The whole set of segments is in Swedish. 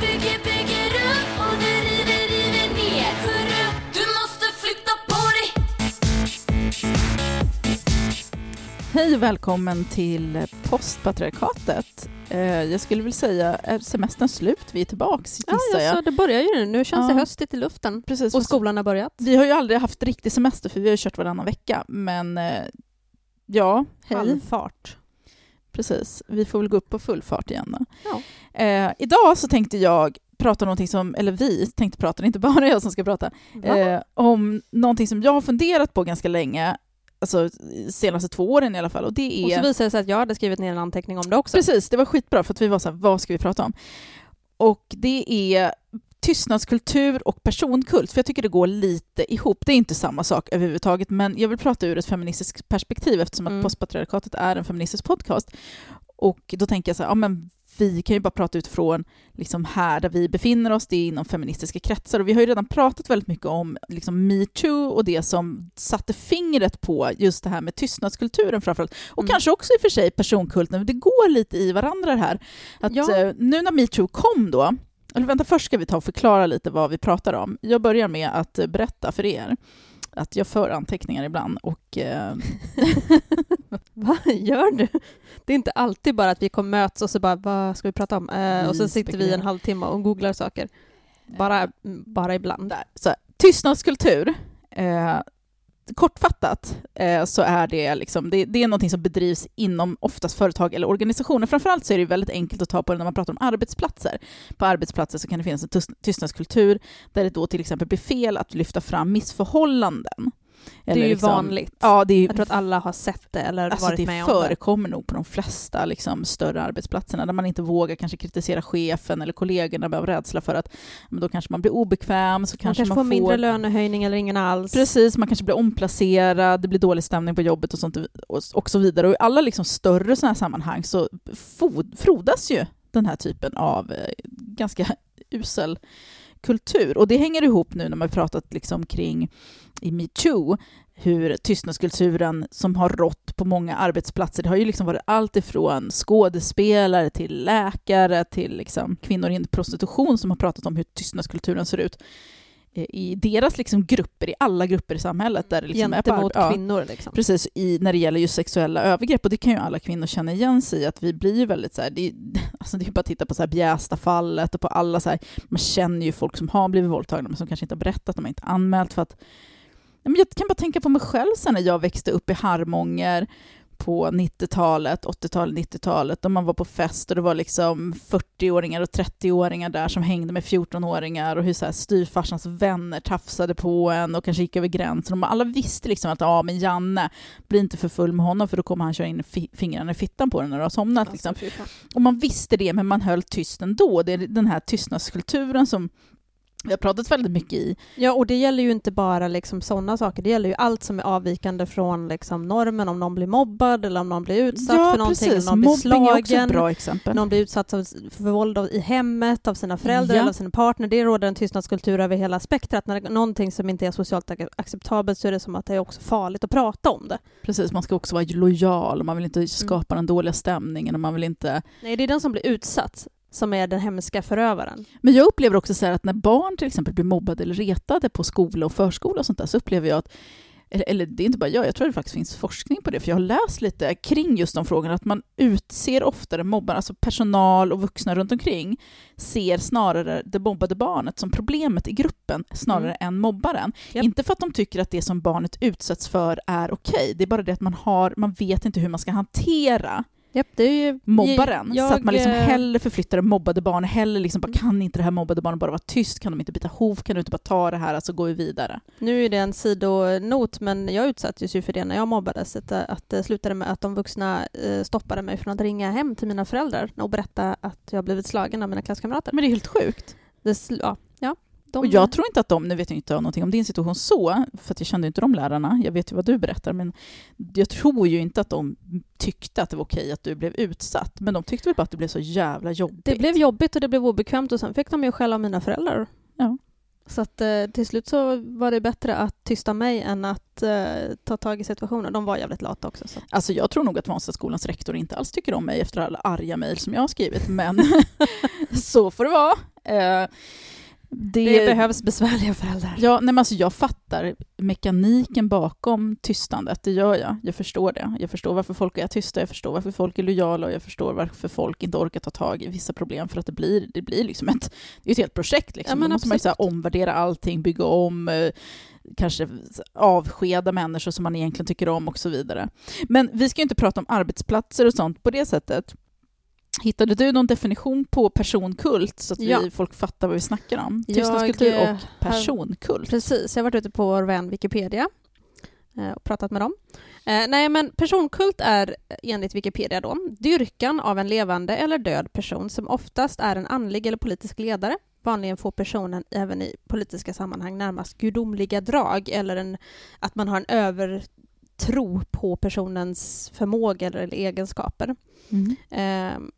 bygger, bygger upp och du river, river ner. Hörru, du måste flytta på dig. Hej och välkommen till postpatriarkatet. Eh, Jag skulle vilja säga, är semestern slut? Vi är tillbaks, Ja, gissar ja, jag. så det börjar ju nu. Nu känns Ja. det höstigt i luften. Precis. Och skolan har börjat. Vi har ju aldrig haft riktig semester för vi har ju kört varannan vecka, men eh, ja, hej. Halvfart. Precis. Vi får väl gå upp på full fart igen då. Ja. Eh, idag så tänkte jag prata om någonting som, eller vi tänkte prata, det är inte bara jag som ska prata, eh, om någonting som jag har funderat på ganska länge, alltså senaste två åren i alla fall, och det Och är... så visade det sig att jag hade skrivit ner en anteckning om det också. Precis, det var skitbra för att vi var så här, vad ska vi prata om? Och det är tystnadskultur och personkult, för jag tycker det går lite ihop. Det är inte samma sak överhuvudtaget, men jag vill prata ur ett feministiskt perspektiv eftersom att Mm. Postpatriarkatet är en feministisk podcast. Och då tänker jag så här, ja men vi kan ju bara prata utifrån liksom här där vi befinner oss, det är inom feministiska kretsar. Och vi har ju redan pratat väldigt mycket om liksom metoo och det som satte fingret på just det här med tystnadskulturen framförallt. Och Mm. kanske också i och för sig personkulten, det går lite i varandra det här. Att, Ja. eh, nu när metoo kom då, eller vänta först ska vi ta och förklara lite vad vi pratar om. Jag börjar med att berätta för er att jag för anteckningar ibland och eh, Vad gör du? Det är inte alltid bara att vi kommer möts och så bara, vad ska vi prata om? Eh, och Vi så sitter vi en halvtimme och googlar saker. Bara, bara ibland. där. Så, tystnadskultur. Eh, kortfattat eh, så är det, liksom, det, det är någonting som bedrivs inom oftast företag eller organisationer. Framförallt så är det väldigt enkelt att ta på det när man pratar om arbetsplatser. På arbetsplatser så kan det finnas en tystnadskultur där det då till exempel blir fel att lyfta fram missförhållanden. Det är Eller ju liksom- vanligt. Ja, det är Jag tror att alla har sett det eller Alltså varit det med om det. förekommer nog på de flesta liksom, större arbetsplatserna där man inte vågar kanske kritisera chefen eller kollegorna av rädsla för att men då kanske man blir obekväm. Så Man kanske kanske man får mindre lönehöjning eller ingen alls. Precis, man kanske blir omplacerad, det blir dålig stämning på jobbet och, sånt, och, och så vidare. Och i alla liksom större sådana här sammanhang så frodas ju den här typen av eh, ganska usel kultur. Och det hänger ihop nu när man pratat liksom kring i metoo, hur tystnadskulturen som har rått på många arbetsplatser, det har ju liksom varit allt ifrån skådespelare till läkare till liksom kvinnor i prostitution som har pratat om hur tystnadskulturen ser ut i deras liksom grupper, i alla grupper i samhället. Där det liksom är Gentemot ja, kvinnor liksom. Precis, i, när det gäller just sexuella övergrepp. Och det kan ju alla kvinnor känna igen sig i, att vi blir väldigt så här, det, är- alltså det är bara att titta på så här Bjästa-fallet och på alla så här, man känner ju folk som har blivit våldtagna men som kanske inte har berättat, de har inte anmält för att jag kan bara tänka på mig själv sen när jag växte upp i Harmånger på 90-talet, 80-talet, 90-talet, och man var på fest och det var liksom 40-åringar och 30-åringar där som hängde med 14-åringar och hur så här styvfarsans vänner tafsade på en och kanske gick över gränsen. Och alla visste liksom att ja, men Janne, bli inte för full med honom för då kommer han köra in fi- fingrarna i fittan på den när du har somnat. Liksom. Och man visste det, men man höll tyst ändå. Det är den här tystnadskulturen som vi har pratat väldigt mycket i. Ja, och det gäller ju inte bara liksom sådana saker. Det gäller ju allt som är avvikande från liksom normen. Om någon blir mobbad eller om någon blir utsatt för någonting. Eller någon blir Mobbing är också ett slagen. bra exempel. Någon blir utsatt för, våld i hemmet av sina föräldrar Ja. eller av sin partner. Det råder en tystnadskultur över hela spektrat. När det är någonting som inte är socialt ac- acceptabelt så är det som att det är också farligt att prata om det. Precis, man ska också vara lojal man vill inte skapa den dåliga stämningen och man vill inte... Nej, det är den som blir utsatt som är den hemska förövaren. Men jag upplever också så här att när barn till exempel blir mobbade eller retade på skola och förskola och sånt där så upplever jag att eller, eller det är inte bara jag, jag tror det faktiskt finns forskning på det, för jag har läst lite kring just de frågorna, att man utser oftare mobbare, alltså personal och vuxna runt omkring, ser snarare det mobbade barnet som problemet i gruppen, snarare än mobbaren. Japp. Inte för att de tycker att det som barnet utsätts för är okej, det är bara det att man, har, man vet inte hur man ska hantera Japp, det är ju... mobbaren. Jag, så att man liksom eh, hellre förflyttar det mobbade barnet, hellre liksom bara Mm. kan inte det här mobbade barnet bara vara tyst, kan de inte byta hov, kan du inte bara ta det här, alltså går vi vidare. Nu är det en sidonot, men jag utsattes ju för det när jag mobbades. Att, att det slutade med att de vuxna eh, stoppade mig från att ringa hem till mina föräldrar och berätta att jag blivit slagen av mina klasskamrater. Men det är helt sjukt. Det, ja, de, Och jag tror inte att de, nu vet jag inte någonting om din situation så, för att jag kände inte de lärarna, jag vet ju vad du berättar, men jag tror ju inte att de tyckte att det var okej att du blev utsatt, men de tyckte väl bara att det blev så jävla jobbigt. Det blev jobbigt och det blev obekvämt och sen fick de ju skälla av mina föräldrar. Ja. Så att eh, till slut så var det bättre att tysta mig än att eh, ta tag i situationen. De var jävligt lata också. Så. Alltså jag tror nog att Vansaskolans rektor inte alls tycker om mig efter alla arga mejl som jag har skrivit, men så får det vara. Eh, Det, behövs besvärliga föräldrar. Ja, nej men alltså jag fattar mekaniken bakom tystandet, det gör jag. Jag förstår det. Jag förstår varför folk är tysta, jag förstår varför folk är lojala och jag förstår varför folk inte orkar ta tag i vissa problem för att det blir, det blir liksom ett, det är ett helt projekt. Liksom. Ja, men Då måste man ju omvärdera allting, bygga om, eh, kanske avskeda människor som man egentligen tycker om och så vidare. Men vi ska ju inte prata om arbetsplatser och sånt på det sättet. Hittade du någon definition på personkult så att vi, Ja. folk fattar vad vi snackar om? Tystnadskultur eh, och personkult. Precis, jag har varit ute på vår vän Wikipedia eh, och pratat med dem. Eh, nej, men personkult är enligt Wikipedia då dyrkan av en levande eller död person som oftast är en andlig eller politisk ledare. Vanligen får personen även i politiska sammanhang närmast gudomliga drag eller en, att man har en övertro på personens förmåga eller egenskaper. Mm. Ehm,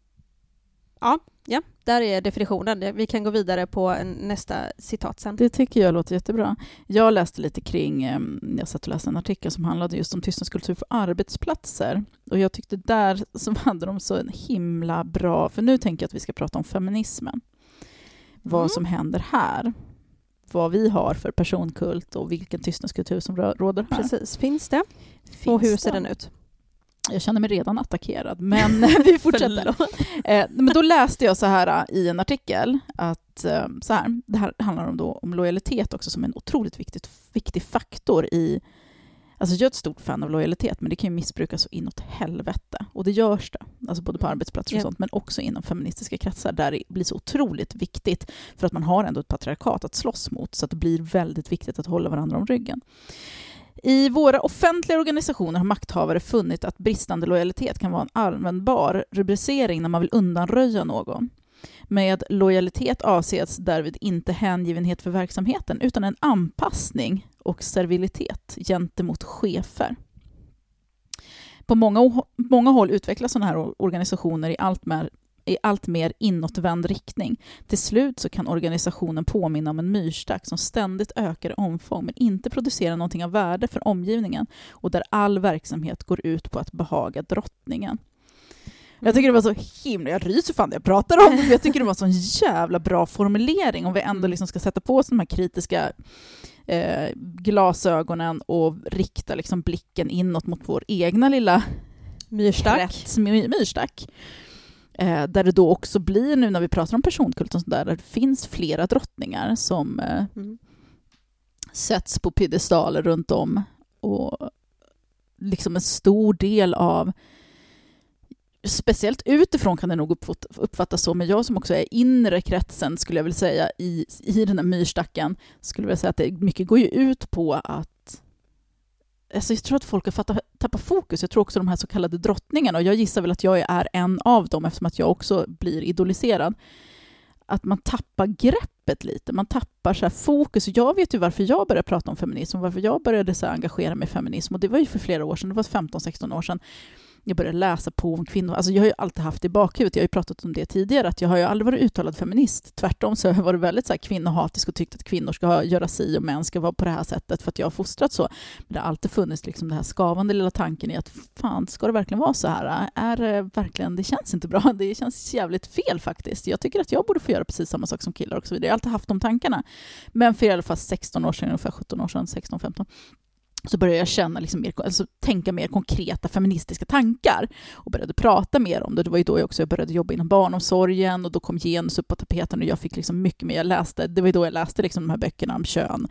ja, ja, där är definitionen. Vi kan gå vidare på nästa citat sen. Det tycker jag låter jättebra. Jag läste lite kring, eh, jag satt och läste en artikel som handlade just om tystnadskultur på arbetsplatser. Och jag tyckte där så hade de så en himla bra, för nu tänker jag att vi ska prata om feminismen. Vad Mm. som händer här. Vad vi har för personkult och vilken tystnadskultur som rå- råder här. Precis, finns det? Finns och hur ser det? den ut? Jag känner mig redan attackerad, men vi fortsätter. Eh, men då läste jag så här eh, i en artikel att eh, så här, det här handlar om, då, om lojalitet också som en otroligt viktigt, viktig faktor i... Alltså jag är ett stort fan av lojalitet, men det kan ju missbrukas så inåt helvete. Och det görs det, alltså både på arbetsplatser och sånt, men också inom feministiska kretsar där det blir så otroligt viktigt för att man har ändå ett patriarkat att slåss mot, så att det blir väldigt viktigt att hålla varandra om ryggen. I våra offentliga organisationer har makthavare funnit att bristande lojalitet kan vara en användbar rubricering när man vill undanröja någon. Med lojalitet avses därvid inte hängivenhet för verksamheten utan en anpassning och servilitet gentemot chefer. På många, många håll utvecklas sådana här organisationer i allt mer i allt mer inåtvänd riktning. Till slut så kan organisationen påminna om en myrstack som ständigt ökar i omfång men inte producerar någonting av värde för omgivningen och där all verksamhet går ut på att behaga drottningen. Jag tycker det var så himla, jag ryser fan när jag pratar om det, jag tycker det var en sån jävla bra formulering om vi ändå liksom ska sätta på oss de här kritiska eh, glasögonen och rikta liksom blicken inåt mot vår egna lilla Myrstack. krets, my- myrstack. Eh, där det då också blir, nu när vi pratar om personkult och sånt där, det finns flera drottningar som eh, Mm. sätts på piedestaler runt om. Och liksom en stor del av, speciellt utifrån kan det nog uppfatt- uppfattas så, men jag som också är inre kretsen skulle jag vilja säga i, i den här myrstacken, skulle jag vilja säga att det mycket går ju ut på att Alltså jag tror att folk har fattat, tappat fokus. Jag tror också de här så kallade drottningarna, och jag gissar väl att jag är en av dem eftersom att jag också blir idoliserad, att man tappar greppet lite. Man tappar så här fokus. Jag vet ju varför jag började prata om feminism varför jag började så engagera mig i feminism. Och det var ju för flera år sedan, det var 15-16 år sedan. Jag började läsa på om kvinnor. Alltså jag har ju alltid haft det i bakhuvudet, jag har ju pratat om det tidigare, att jag har ju aldrig varit uttalad feminist. Tvärtom så har jag varit väldigt så här kvinnohatisk och tyckt att kvinnor ska göra si och män ska vara på det här sättet för att jag har fostrat så. Men det har alltid funnits liksom den här skavande lilla tanken i att fan, ska det verkligen vara så här? Är det eh, verkligen, det känns inte bra. Det känns jävligt fel faktiskt. Jag tycker att jag borde få göra precis samma sak som killar och så vidare. Jag har alltid haft de tankarna. Men för i alla fall 16 år sedan, ungefär 17 år sedan, 16-15, så började jag känna liksom mer, alltså tänka mer konkreta feministiska tankar och började prata mer om det. Det var ju då jag också började jobba inom barnomsorgen och då kom genus upp på tapeten och jag fick liksom mycket mer. Jag läste, det var ju då jag läste liksom de här böckerna om kön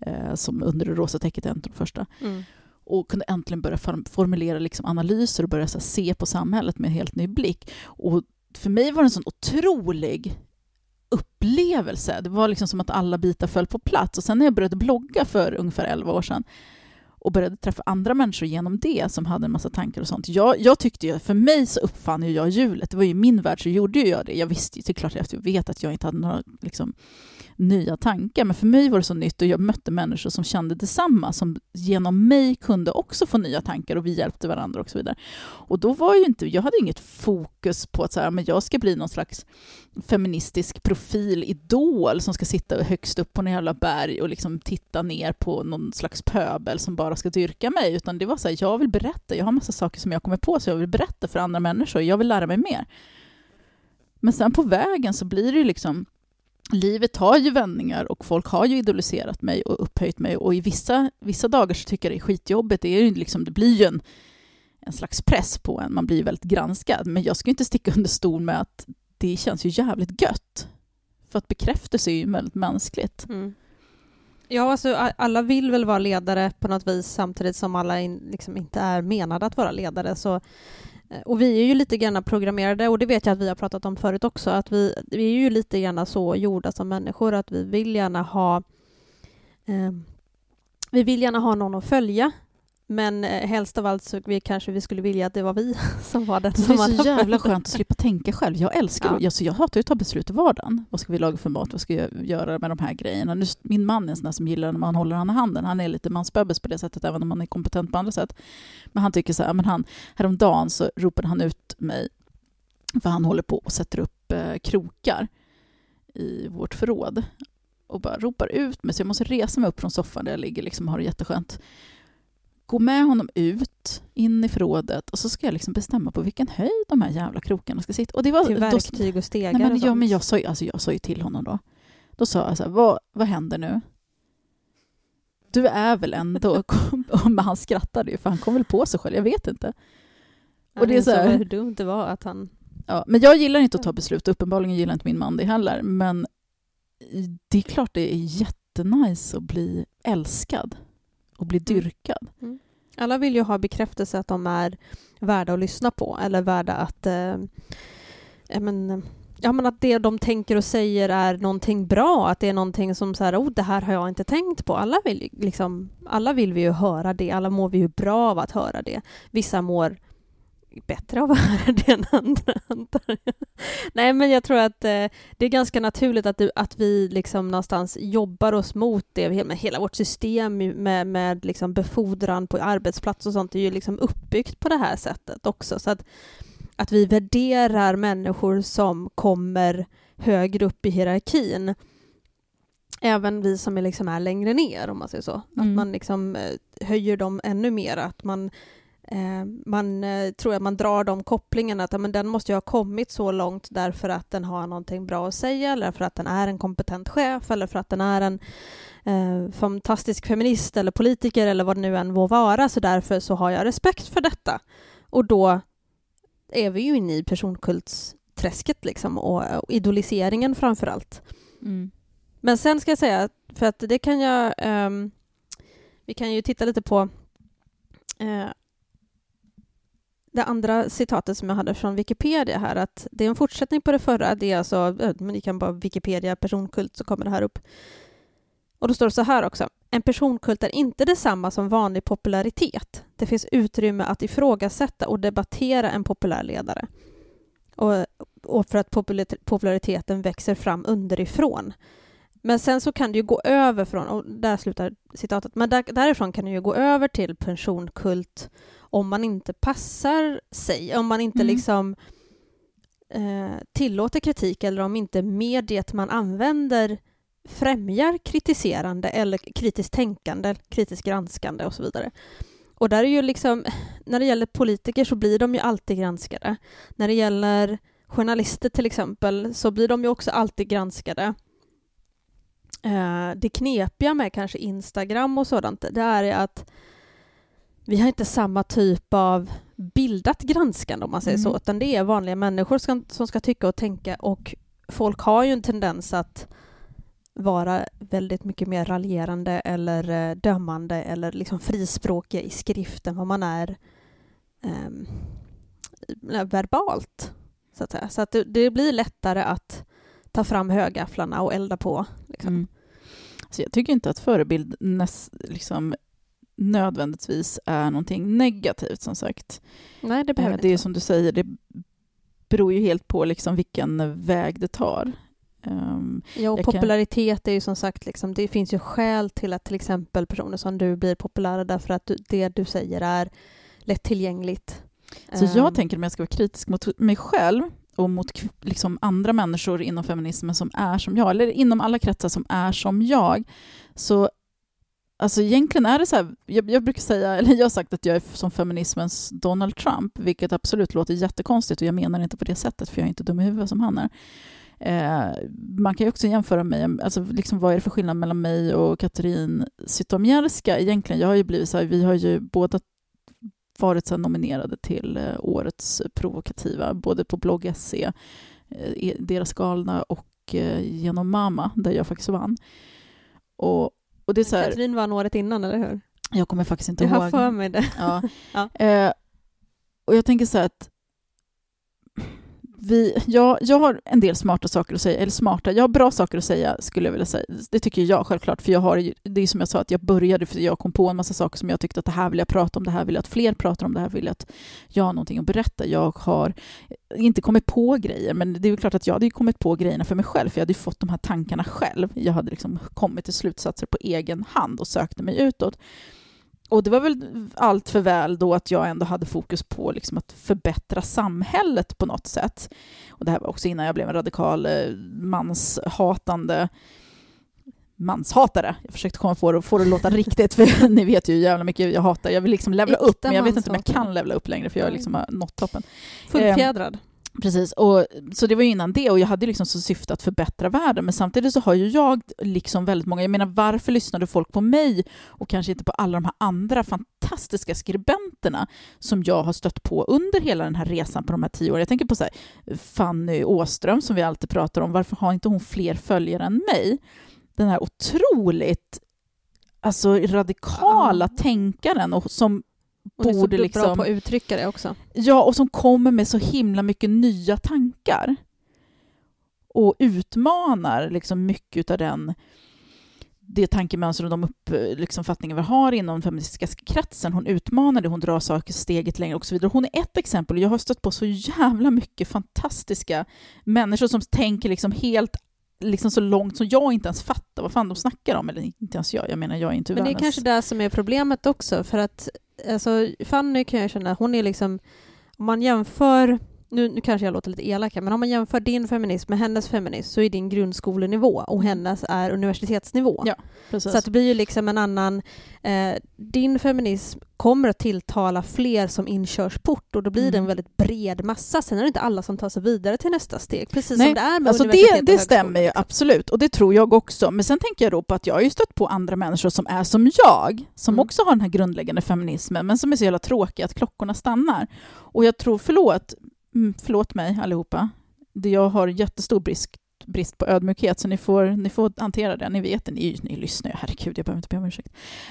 eh, som Under det rosa täcket är en av de första Mm. och kunde äntligen börja form- formulera liksom analyser och börja se på samhället med en helt ny blick. Och för mig var det en sån otrolig upplevelse. Det var liksom som att alla bitar föll på plats. Och sen när jag började blogga för ungefär 11 år sedan och började träffa andra människor genom det som hade en massa tankar och sånt. Jag, jag tyckte ju, för mig så uppfann ju jag hjulet. Det var ju i min värld så gjorde ju jag det. Jag visste ju, det är klart att jag vet att jag inte hade några liksom, nya tankar, men för mig var det så nytt och jag mötte människor som kände detsamma, som genom mig kunde också få nya tankar och vi hjälpte varandra och så vidare. Och då var ju inte, jag hade inget fokus på att så här, men jag ska bli någon slags feministisk profil, idol som ska sitta högst upp på en jävla berg och liksom titta ner på någon slags pöbel som bara ska dyrka mig, utan det var så här, jag vill berätta, jag har massa saker som jag kommer på så jag vill berätta för andra människor, jag vill lära mig mer. Men sen på vägen så blir det ju liksom livet tar ju vändningar och folk har ju idoliserat mig och upphöjt mig och i vissa, vissa dagar så tycker jag det är skitjobbigt. Det, är ju liksom, det blir ju en, en slags press på en, man blir ju väldigt granskad. Men jag ska inte sticka under stol med att det känns ju jävligt gött. För att bekräftelse är ju väldigt mänskligt. Mm. Ja, alltså alla vill väl vara ledare på något vis samtidigt som alla in, liksom inte är menade att vara ledare. Så, Eh, och vi är ju lite grann programmerade, och det vet jag att vi har pratat om förut också, att vi, vi är ju lite grann så gjorda som människor att vi vill gärna ha eh, vi vill gärna ha någon att följa, men eh, helst av allt så vi, kanske vi skulle vilja att det var vi som var den Det som är så jävla skönt att slippa tänka själv. Jag älskar Ja. det. Alltså, jag hatar att ta beslut i vardagen. Vad ska vi laga för mat? Vad ska jag göra med de här grejerna? Nu, min man är en sån där som gillar när man håller han i handen. Han är lite mansböbis på det sättet, även om han är kompetent på andra sätt. Men han tycker så här, men han, häromdagen så ropade han ut mig, för han håller på och sätter upp eh, krokar i vårt förråd. Och bara ropar ut mig, så jag måste resa mig upp från soffan där jag ligger liksom, och har det jätteskönt gå med honom ut, in i förrådet och så ska jag liksom bestämma på vilken höjd de här jävla krokarna ska sitta. Och det var, Till verktyg och stegar nej, men, och ja, men jag, sa, ju- alltså, jag sa ju till honom då. Då sa jag så här, vad, vad händer nu? Du är väl ändå... men han skrattade ju, för han kom väl på sig själv, jag vet inte. och det är Han så här- hur dumt det var att han Ja, men jag gillar inte att ta beslut, uppenbarligen gillar inte min man det heller. Men det är klart det är jättenice att bli älskad och bli dyrkad. Alla vill ju ha bekräftelse att de är värda att lyssna på eller värda att eh, men, ja, men att det de tänker och säger är någonting bra, att det är någonting som så här, oh, det här har jag inte tänkt på. Alla vill, liksom, alla vill vi ju höra det, alla mår vi ju bra av att höra det. Vissa mår bättre av att höra det än andra, antar jag. Nej, men jag tror att eh, det är ganska naturligt att, du, att vi liksom någonstans jobbar oss mot det. Med hela vårt system med, med liksom befordran på arbetsplats och sånt är ju liksom uppbyggt på det här sättet också. Så att, att vi värderar människor som kommer högre upp i hierarkin. Även vi som är, liksom är längre ner, om man säger så. Att Mm. man liksom eh, höjer dem ännu mer. Att man man eh, tror att man drar de kopplingarna att men den måste ju ha kommit så långt därför att den har någonting bra att säga eller för att den är en kompetent chef eller för att den är en eh, fantastisk feminist eller politiker eller vad det nu än må vara så därför så har jag respekt för detta. Och då är vi ju inne i personkultsträsket liksom och, och idoliseringen framför allt. Mm. Men sen ska jag säga, för att det kan jag... ehm, vi kan ju titta lite på eh, det andra citatet som jag hade från Wikipedia här, att det är en fortsättning på det förra. Det är alltså, eh, ni kan bara Wikipedia personkult så kommer det här upp. Och då står det så här också. En personkult är inte detsamma som vanlig popularitet. Det finns utrymme att ifrågasätta och debattera en populär ledare. Och, och för att populariteten växer fram underifrån. Men sen så kan det ju gå över från, och där slutar citatet, men där, därifrån kan det ju gå över till personkult om man inte passar sig, om man inte Mm. liksom eh, tillåter kritik eller om inte mediet man använder främjar kritiserande eller kritiskt tänkande, kritiskt granskande och så vidare. Och där är ju liksom, när det gäller politiker så blir de ju alltid granskade. När det gäller journalister till exempel så blir de ju också alltid granskade. Eh, det knepiga med kanske Instagram och sådant, det är att vi har inte samma typ av bildat granskande om man säger Mm. så, utan det är vanliga människor som, som ska tycka och tänka och folk har ju en tendens att vara väldigt mycket mer raljerande eller eh, dömande eller liksom frispråkiga i skriften vad man är ehm, verbalt. Så att, säga. Så att det, det blir lättare att ta fram högafflarna och elda på. Liksom. Mm. Så jag tycker inte att förebild näs, liksom, nödvändigtvis är någonting negativt, som sagt. Nej, det Eh, behöver Det är som du säger, det beror ju helt på liksom vilken väg det tar. Um, Ja, och Jag kan- popularitet är ju som sagt, liksom, det finns ju skäl till att till exempel personer som du blir populära därför att du, det du säger är lättillgängligt. Så jag Ehm, tänker om jag ska vara kritisk mot mig själv och mot liksom andra människor inom feminismen som är som jag, eller inom alla kretsar som är som jag, så Alltså egentligen är det så här, jag, jag brukar säga, eller jag har sagt att jag är som feminismens Donald Trump, vilket absolut låter jättekonstigt och jag menar inte på det sättet, för jag är inte dum i huvudet som han är. Eh, man kan ju också jämföra mig, alltså liksom vad är det för skillnad mellan mig och Katrin Zytomierska egentligen? Jag har ju blivit så här, vi har ju båda varit så nominerade till eh, årets provokativa, både på blogg SE, eh, Deras galna och eh, genom Mama, där jag faktiskt vann. Och, och det är så här, Katrin vann året innan, eller hur? jag kommer faktiskt inte Jag har ihåg. för mig det. Ja. Ja. Eh, och jag tänker så här att vi, jag, jag har en del smarta saker att säga, eller smarta, jag har bra saker att säga skulle jag vilja säga. Det tycker jag självklart, för jag har, det är som jag sa, att jag började för jag kom på en massa saker som jag tyckte att det här vill jag prata om, det här vill jag att fler pratar om, det här vill jag att jag har någonting att berätta. Jag har inte kommit på grejer, men det är klart att jag hade ju kommit på grejerna för mig själv, för jag hade ju fått de här tankarna själv. Jag hade liksom kommit till slutsatser på egen hand och sökte mig utåt. Och det var väl allt för väl då att jag ändå hade fokus på liksom att förbättra samhället på något sätt. Och det här var också innan jag blev en radikal eh, manshatande manshatare. Jag försökte komma på det och få det att låta riktigt, för ni vet ju hur jävla mycket jag hatar. Jag vill liksom levla upp, men jag vet inte om jag kan levla upp längre, för jag liksom har nått toppen. Fullfjädrad. Precis, och, så det var ju innan det och jag hade liksom så syfte att förbättra världen men samtidigt så har ju jag liksom väldigt många, jag menar varför lyssnade folk på mig och kanske inte på alla de här andra fantastiska skribenterna som jag har stött på under hela den här resan på de här tio åren. Jag tänker på så här, Fanny Åström som vi alltid pratar om, varför har inte hon fler följare än mig? Den här otroligt alltså radikala Ja. tänkaren och som Hon är så borde bra liksom på att uttrycka det också. Ja, och som kommer med så himla mycket nya tankar. Och utmanar liksom mycket av den det tankemönster och de uppfattningar liksom, vi har inom den feministiska kretsen. Hon utmanar det, hon drar saker steget längre och så vidare. Hon är ett exempel och jag har stött på så jävla mycket fantastiska människor som tänker liksom helt liksom så långt som jag inte ens fattar vad fan de snackar om. Eller inte ens jag, jag menar jag är inte Men det är kanske det som är problemet också, för att alltså, Fanny kan jag känna, hon är liksom, om man jämför, nu, nu kanske jag låter lite elak här, men om man jämför din feminism med hennes feminism så är din grundskolenivå och hennes är universitetsnivå. Ja, Precis. Så att det blir ju liksom en annan... Eh, din feminism kommer att tilltala fler som inkörsport och då blir det en Mm. väldigt bred massa. Sen är det inte alla som tar sig vidare till nästa steg, precis Nej, som det är med Alltså universitet det, det stämmer ju absolut, och det tror jag också. Men sen tänker jag då på att jag har ju stött på andra människor som är som jag, som Mm. också har den här grundläggande feminismen, men som är så jävla tråkiga att klockorna stannar. Och jag tror, förlåt, mm, förlåt mig allihopa, jag har jättestor brist, brist på ödmjukhet, så ni får, ni får hantera det. Ni vet det, ni, ni lyssnar ju, herregud, jag behöver inte be om ursäkt.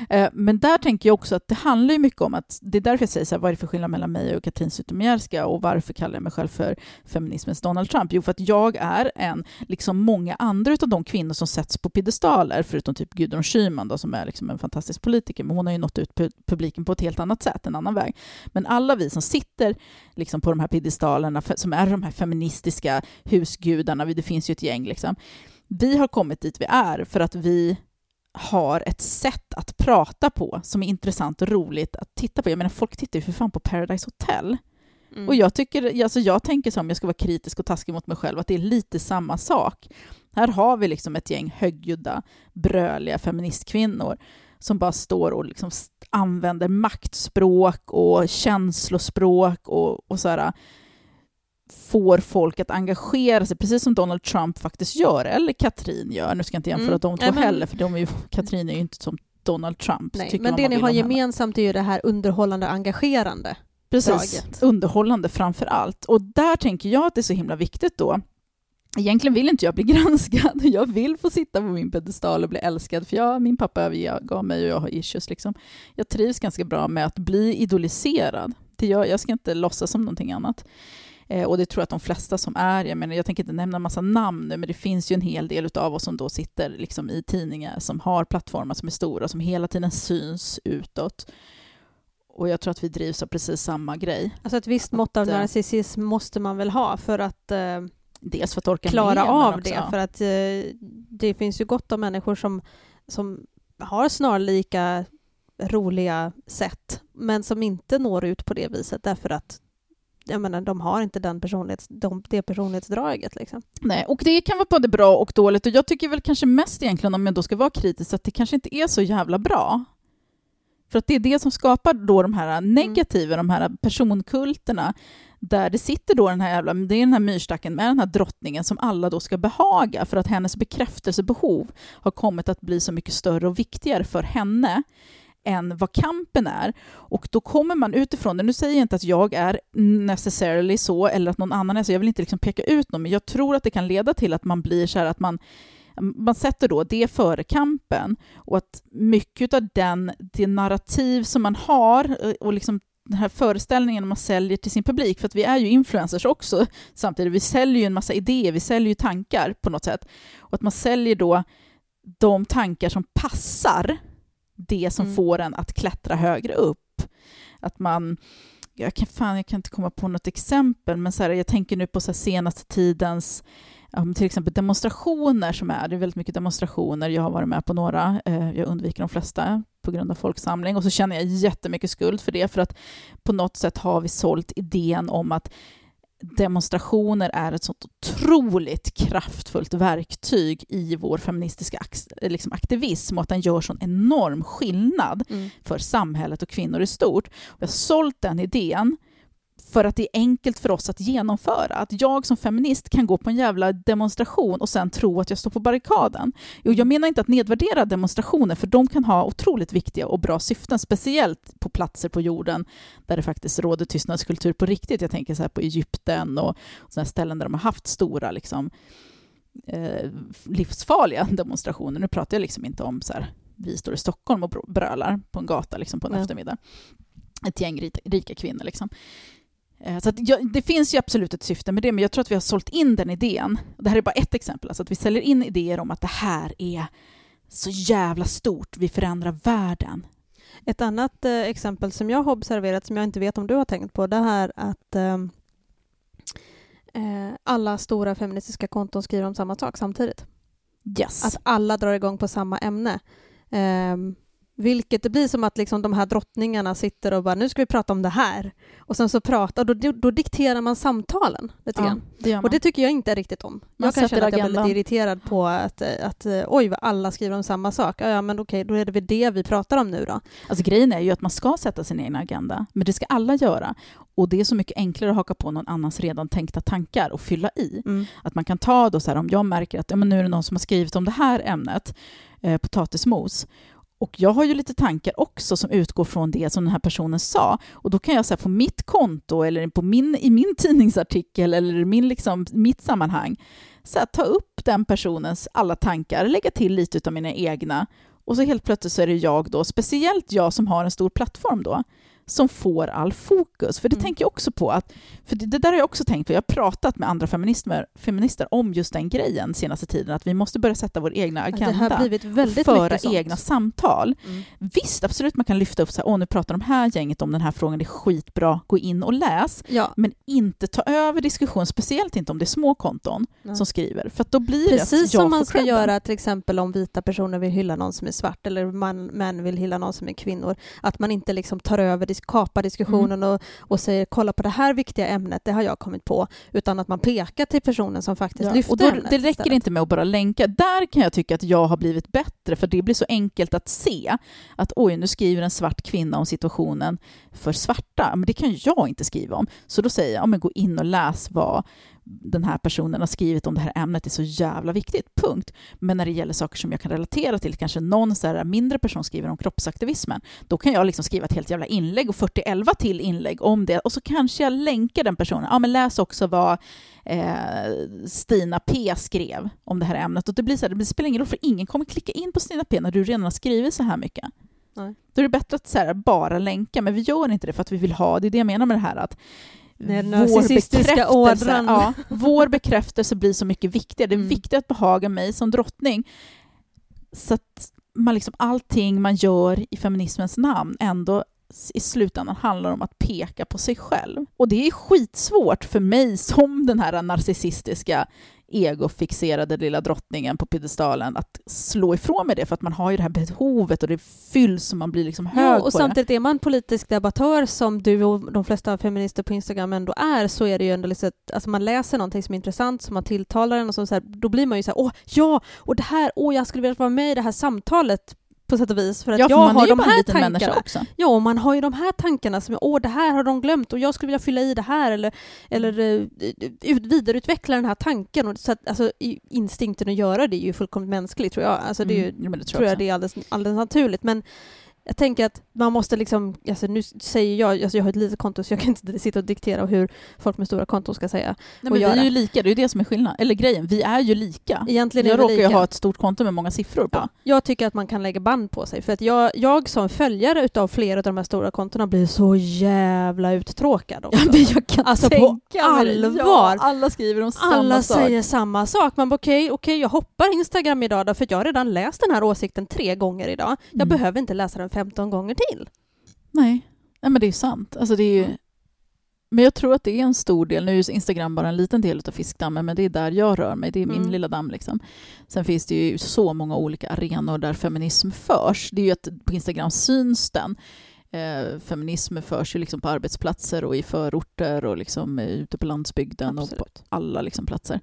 Eh, men där tänker jag också att det handlar ju mycket om att, det är därför jag säger så här, vad är det för skillnad mellan mig och Katrin Zytomierska och varför kallar jag mig själv för feminismens Donald Trump? Jo, för att jag är en, liksom många andra av de kvinnor som sätts på piedestaler, förutom typ Gudrun Schyman då, som är liksom en fantastisk politiker, men hon har ju nått ut publiken på ett helt annat sätt, en annan väg. Men alla vi som sitter liksom på de här piedestalerna, som är de här feministiska husgudarna, det finns ju ett gäng, liksom. vi har kommit dit vi är för att vi har ett sätt att prata på som är intressant och roligt att titta på. Jag menar, folk tittar ju för fan på Paradise Hotel. Mm. Och jag, tycker, alltså jag tänker så om jag ska vara kritisk och taskig mot mig själv, att det är lite samma sak. Här har vi liksom ett gäng högljudda, bröliga feministkvinnor som bara står och liksom använder maktspråk och känslospråk och, och så här, får folk att engagera sig, precis som Donald Trump faktiskt gör, eller Katrin gör. Nu ska jag inte jämföra Mm. de två Nej, men- heller, för de är ju, Katrin är ju inte som Donald Trump. Nej, men det ni har om henne. gemensamt är ju det här underhållande engagerande. Precis, draget. underhållande framför allt. Och där tänker jag att det är så himla viktigt då. Egentligen vill inte jag bli granskad, jag vill få sitta på min pedestal och bli älskad, för jag, min pappa övergav mig och jag har issues. Liksom. Jag trivs ganska bra med att bli idoliserad. Det gör, jag ska inte låtsas som någonting annat. Eh, och det tror jag att de flesta som är, jag menar jag tänker inte nämna en massa namn nu, men det finns ju en hel del av oss som då sitter liksom i tidningar som har plattformar som är stora, som hela tiden syns utåt. Och jag tror att vi drivs av precis samma grej. Alltså ett visst mått av eh, narcissism måste man väl ha för att eh, Dels för att orka klara med, av också- det. För att eh, det finns ju gott om människor som, som har snarlika roliga sätt, men som inte når ut på det viset därför att jag menar, de har inte den personlighets, de, det personlighetsdraget. Liksom. Nej, och det kan vara både bra och dåligt. Och jag tycker väl kanske mest egentligen, om jag då ska vara kritisk, att det kanske inte är så jävla bra. För att det är det som skapar då de här negativa, de här personkulterna, där det sitter då den här jävla, det är den här myrstacken med den här drottningen som alla då ska behaga för att hennes bekräftelsebehov har kommit att bli så mycket större och viktigare för henne än vad kampen är. Och då kommer man utifrån det, nu säger jag inte att jag är necessarily så eller att någon annan är så, jag vill inte liksom peka ut någon, men jag tror att det kan leda till att man blir så här att man man sätter då det före kampen och att mycket av den, det narrativ som man har eh, och liksom den här föreställningen man säljer till sin publik, för att vi är ju influencers också samtidigt, vi säljer ju en massa idéer, vi säljer ju tankar på något sätt. Och att man säljer då de tankar som passar det som Mm. får en att klättra högre upp. Att man, jag kan, fan, jag kan inte komma på något exempel, men så här, jag tänker nu på så senaste tidens till exempel demonstrationer som är, det är väldigt mycket demonstrationer, jag har varit med på några, eh, jag undviker de flesta på grund av folksamling och så känner jag jättemycket skuld för det, för att på något sätt har vi sålt idén om att demonstrationer är ett sånt otroligt kraftfullt verktyg i vår feministiska liksom aktivism och att den gör sån enorm skillnad Mm. för samhället och kvinnor i stort. Vi har sålt den idén för att det är enkelt för oss att genomföra. Att jag som feminist kan gå på en jävla demonstration och sen tro att jag står på barrikaden. Och jag menar inte att nedvärdera demonstrationer, för de kan ha otroligt viktiga och bra syften, speciellt på platser på jorden där det faktiskt råder tystnadskultur på riktigt. Jag tänker så här på Egypten och sådana ställen där de har haft stora liksom, eh, livsfarliga demonstrationer. Nu pratar jag liksom inte om så här, vi står i Stockholm och br- brölar på en gata liksom, på en Ja. eftermiddag. Ett gäng rika, rika kvinnor. Liksom. Eh, Så jag, det finns ju absolut ett syfte med det, men jag tror att vi har sålt in den idén. Det här är bara ett exempel, alltså att vi säljer in idéer om att det här är så jävla stort, vi förändrar världen. Ett annat eh, exempel som jag har observerat, som jag inte vet om du har tänkt på, det här att ehm, eh, alla stora feministiska konton skriver om samma sak samtidigt. Yes. Att alla drar igång på samma ämne. Ehm, vilket det blir som att liksom de här drottningarna sitter och bara nu ska vi prata om det här. Och sen så pratar, då, då dikterar man samtalen lite ja, grann. det. Och det tycker jag inte är riktigt om. Man jag kan känna att jag blir lite irriterad på att, att eh, oj vad alla skriver om samma sak. Ja, ja men okej, då är det väl det vi pratar om nu då. Alltså grejen är ju att man ska sätta sin egen agenda, men det ska alla göra. Och det är så mycket enklare att haka på någon annans redan tänkta tankar och fylla i. Mm. Att man kan ta då så här, om jag märker att ja, men nu är det någon som har skrivit om det här ämnet, eh, potatismos, och jag har ju lite tankar också som utgår från det som den här personen sa. Och då kan jag säga på mitt konto eller på min, i min tidningsartikel eller i min, liksom, mitt sammanhang, så här, ta upp den personens alla tankar, lägga till lite av mina egna. Och så helt plötsligt så är det jag då, speciellt jag som har en stor plattform då, som får all fokus. För det Mm. tänker jag också på att, för det, det där har jag också tänkt på, jag har pratat med andra feminister, feminister om just den grejen senaste tiden, att vi måste börja sätta vår egna agenda det har blivit väldigt och föra egna samtal. Mm. Visst, absolut man kan lyfta upp så här, åh nu pratar de här gänget om den här frågan, det är skitbra, gå in och läs. Ja, Men inte ta över diskussion, speciellt inte om det är små konton Nej. som skriver, för att då blir Precis det jag som man ska göra till exempel om vita personer vill hylla någon som är svart eller man, män vill hylla någon som är kvinnor. Att man inte liksom tar över, dis- kapar diskussionen Mm. och, och säger kolla på det här viktiga ämnet, det har jag kommit på. Utan att man pekar till personen som faktiskt Ja, lyfter och då, ämnet det räcker istället. inte med att bara länka. Där kan jag tycka att jag har blivit bättre, för det blir så enkelt att se att oj, nu skriver en svart kvinna om situationen för svarta. Men det kan jag inte skriva om. Så då säger jag, ja, men gå in och läs vad den här personen har skrivit om det här ämnet är så jävla viktigt, punkt. Men när det gäller saker som jag kan relatera till, kanske någon så mindre person skriver om kroppsaktivismen, då kan jag liksom skriva ett helt jävla inlägg och 40 till inlägg om det och så kanske jag länkar den personen. Ja, men läs också vad eh, Stina P skrev om det här ämnet. Och det, blir så här, det spelar ingen roll, för ingen kommer klicka in på Stina P när du redan har skrivit så här mycket. Nej. Då är det bättre att så här, bara länka, men vi gör inte det för att vi vill ha, det är det jag menar med det här att Den narcissistiska ådran. ja, vår bekräftelse blir så mycket viktigare. Det är Mm. viktigt att behaga mig som drottning. Så att man liksom, allting man gör i feminismens namn ändå i slutändan handlar om att peka på sig själv. Och det är skitsvårt för mig som den här narcissistiska egofixerade lilla drottningen på piedestalen att slå ifrån mig det för att man har ju det här behovet och det fylls och man blir liksom hög Ja, och på det. samtidigt är man politisk debattör som du och de flesta feminister på Instagram ändå är så är det ju ändå liksom, alltså man läser någonting som är intressant som man tilltalar en och så, så här, då blir man ju så här, åh ja, och det här, åh jag skulle vilja vara med i det här samtalet på sätt och vis. För att Ja, för jag man har är ju de här tankarna. också. Ja, och man har ju de här tankarna som åh, det här har de glömt och jag skulle vilja fylla i det här eller, eller eh, ut, vidareutveckla den här tanken. Och så att, alltså, instinkten att göra det är ju fullkomligt mänskligt tror jag. Alltså, det är ju, Mm, det tror tror jag också. det är alldeles, alldeles naturligt. Men jag tänker att man måste liksom, alltså nu säger jag, alltså jag har ett litet konto så jag kan inte sitta och diktera hur folk med stora konton ska säga. Nej, men vi göra. är ju lika, det är ju det som är skillnaden. Eller grejen, vi är ju lika. Egentligen Jag är vi råkar ju ha ett stort konto med många siffror på. Ja, jag tycker att man kan lägga band på sig. För att jag, jag som följare utav flera av de här stora kontona blir så jävla uttråkad också. Ja, men jag kan Alltså, på tänka det. allvar. Ja, alla skriver om samma Alla sak. säger samma sak. Man bara okej, okej, jag hoppar Instagram idag då, för jag har redan läst den här åsikten tre gånger idag. Jag Mm. behöver inte läsa den 15 gånger till. Nej. Nej, men det är sant. Alltså, det är ju... Men jag tror att det är en stor del, nu är Instagram bara en liten del av fiskdammen, men det är där jag rör mig, det är min Mm. lilla damm. Liksom. Sen finns det ju så många olika arenor där feminism förs. Det är ju att på Instagram syns den. Eh, feminism förs ju liksom på arbetsplatser och i förorter och liksom eh, ute på landsbygden och på Absolut. alla liksom platser.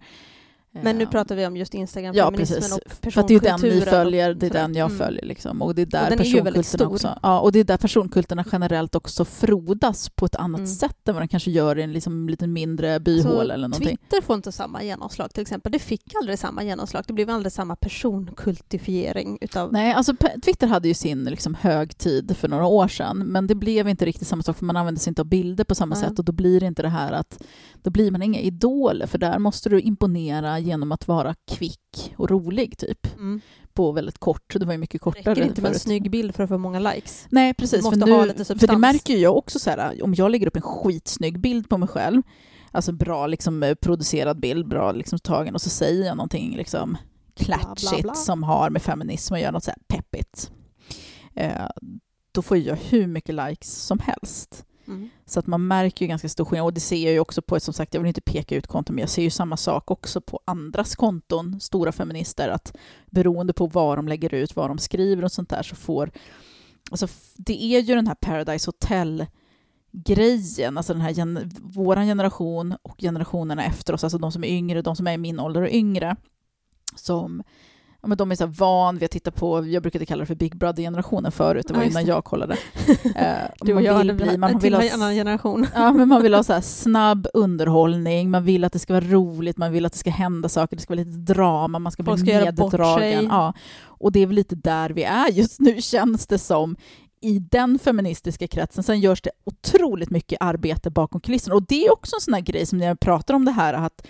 Men nu Eh, pratar vi om just Instagram, Ja, precis. och För att det är den ni personkulturen följer, och det är den jag Mm. följer. Liksom. Och det är där väldigt personkulterna också... Ja, och det är där personkulterna generellt också frodas på ett annat Mm. sätt än vad de kanske gör i en liksom, lite mindre byhåla Så eller någonting. Twitter får inte samma genomslag till exempel. Det fick aldrig samma genomslag. Det blev aldrig samma personkultifiering utav... Nej, alltså Twitter hade ju sin liksom, högtid för några år sedan, men det blev inte riktigt samma sak, för man använder sig inte av bilder på samma Nej. sätt, och då blir det inte det här att då blir man inga idoler, för där måste du imponera genom att vara kvick och rolig, typ, Mm. på väldigt kort. Det var ju mycket Det kortare räcker inte med en förut. snygg bild för att få många likes. Nej, precis. För, nu, ha lite för det märker ju jag också så här, om jag lägger upp en skitsnygg bild på mig själv, alltså bra liksom, eh, producerad bild, bra liksom, tagen, och så säger jag någonting liksom, klatschigt bla. som har med feminism att göra, något så här peppigt. Eh, då får jag hur mycket likes som helst. Mm. Så att man märker ju ganska stor skillnad. Och det ser jag ju också på, som sagt, jag vill inte peka ut konton, men jag ser ju samma sak också på andras konton, stora feminister, att beroende på vad de lägger ut, vad de skriver och sånt där, så får... Alltså, det är ju den här Paradise Hotel-grejen, alltså den här gen, våran generation och generationerna efter oss, alltså de som är yngre, de som är i min ålder och yngre, som Ja, men de är så van vid att titta på, jag brukade kalla det för Big Brother-generationen förut, det var innan jag kollade. Eh, Du och jag vill bli, man en vill ha till annan generation. Ja, men man vill ha så här snabb underhållning, man vill att det ska vara roligt, man vill att det ska hända saker, det ska vara lite drama, man ska Folk bli ska meddragen. Ja. Och det är väl lite där vi är just nu, känns det som, i den feministiska kretsen. Sen görs det otroligt mycket arbete bakom kulisserna. Och det är också en sån här grej som när jag pratar om det här, att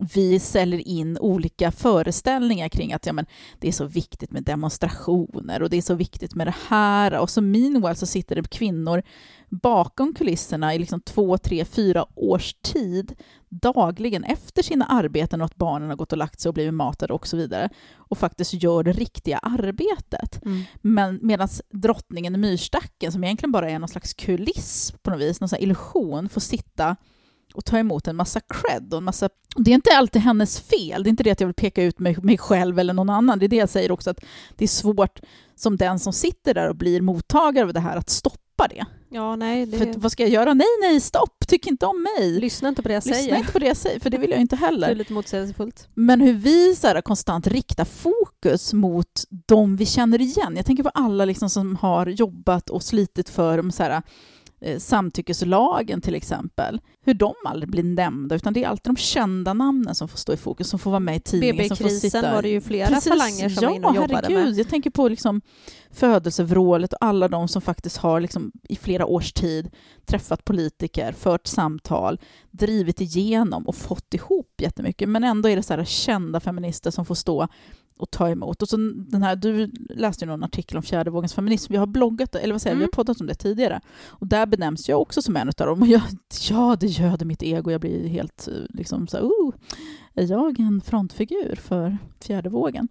vi säljer in olika föreställningar kring att ja, men, det är så viktigt med demonstrationer och det är så viktigt med det här. Och så meanwhile så sitter det kvinnor bakom kulisserna i liksom två, tre, fyra års tid dagligen efter sina arbeten och att barnen har gått och lagt sig och blivit matade och så vidare och faktiskt gör det riktiga arbetet. Mm. Men medan drottningen i myrstacken, som egentligen bara är någon slags kuliss på något vis, någon illusion, får sitta och ta emot en massa cred och en massa... Det är inte alltid hennes fel, det är inte det att jag vill peka ut mig, mig själv eller någon annan, det är det jag säger också, att det är svårt som den som sitter där och blir mottagare av det här att stoppa det. Ja, nej, det... För vad ska jag göra? Nej, nej, stopp, tyck inte om mig. Lyssna inte på det jag Lyssna säger. inte på det jag säger, för det vill jag inte Det är heller. lite motsägelsefullt. Men hur vi så här, konstant riktar fokus mot de vi känner igen. Jag tänker på alla liksom som har jobbat och slitit för så här, samtyckeslagen till exempel. Hur de aldrig blir nämnda, utan det är alltid de kända namnen som får stå i fokus, som får vara med i tidningen. BB-krisen var det ju flera Precis, falanger som ja, var inne och jobbade herregud. med. Jag tänker på liksom födelsevrålet och alla de som faktiskt har liksom i flera års tid träffat politiker, fört samtal, drivit igenom och fått ihop jättemycket. Men ändå är det så här kända feminister som får stå och ta emot. Och så den här, du läste ju någon artikel om fjärde vågens feminism. Vi har bloggat, eller vad säger jag, vi Mm. har poddat om det tidigare. Och där benämns jag också som en av dem. Och jag, ja, det göder mitt ego. Jag blir helt eh, liksom så här, oh, är jag en frontfigur för fjärde vågen?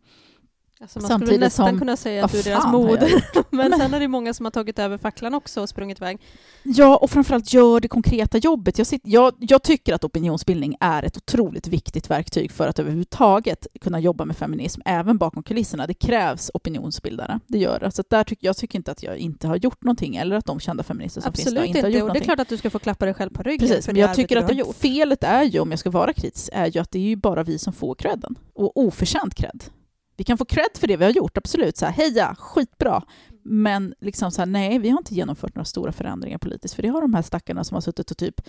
Alltså man Samtidigt skulle nästan som- kunna säga att du är deras moder. Men Men- sen är det många som har tagit över facklan också och sprungit iväg. Ja, och framförallt gör det konkreta jobbet. Jag, sitter, jag, jag tycker att opinionsbildning är ett otroligt viktigt verktyg för att överhuvudtaget kunna jobba med feminism, även bakom kulisserna. Det krävs opinionsbildare, det gör det. Så där tycker jag tycker inte att jag inte har gjort någonting, eller att de kända feminister som finns Absolut där inte inte. har gjort Och det är någonting. klart att du ska få klappa dig själv på ryggen Precis, för men jag tycker att det, felet är ju, om jag ska vara kritisk, är ju att det är ju bara vi som får credden. Och oförtjänt cred vi kan få cred för det vi har gjort, absolut. Så här, heja, skitbra. Men liksom så här, nej, vi har inte genomfört några stora förändringar politiskt, för det har de här stackarna som har suttit och typ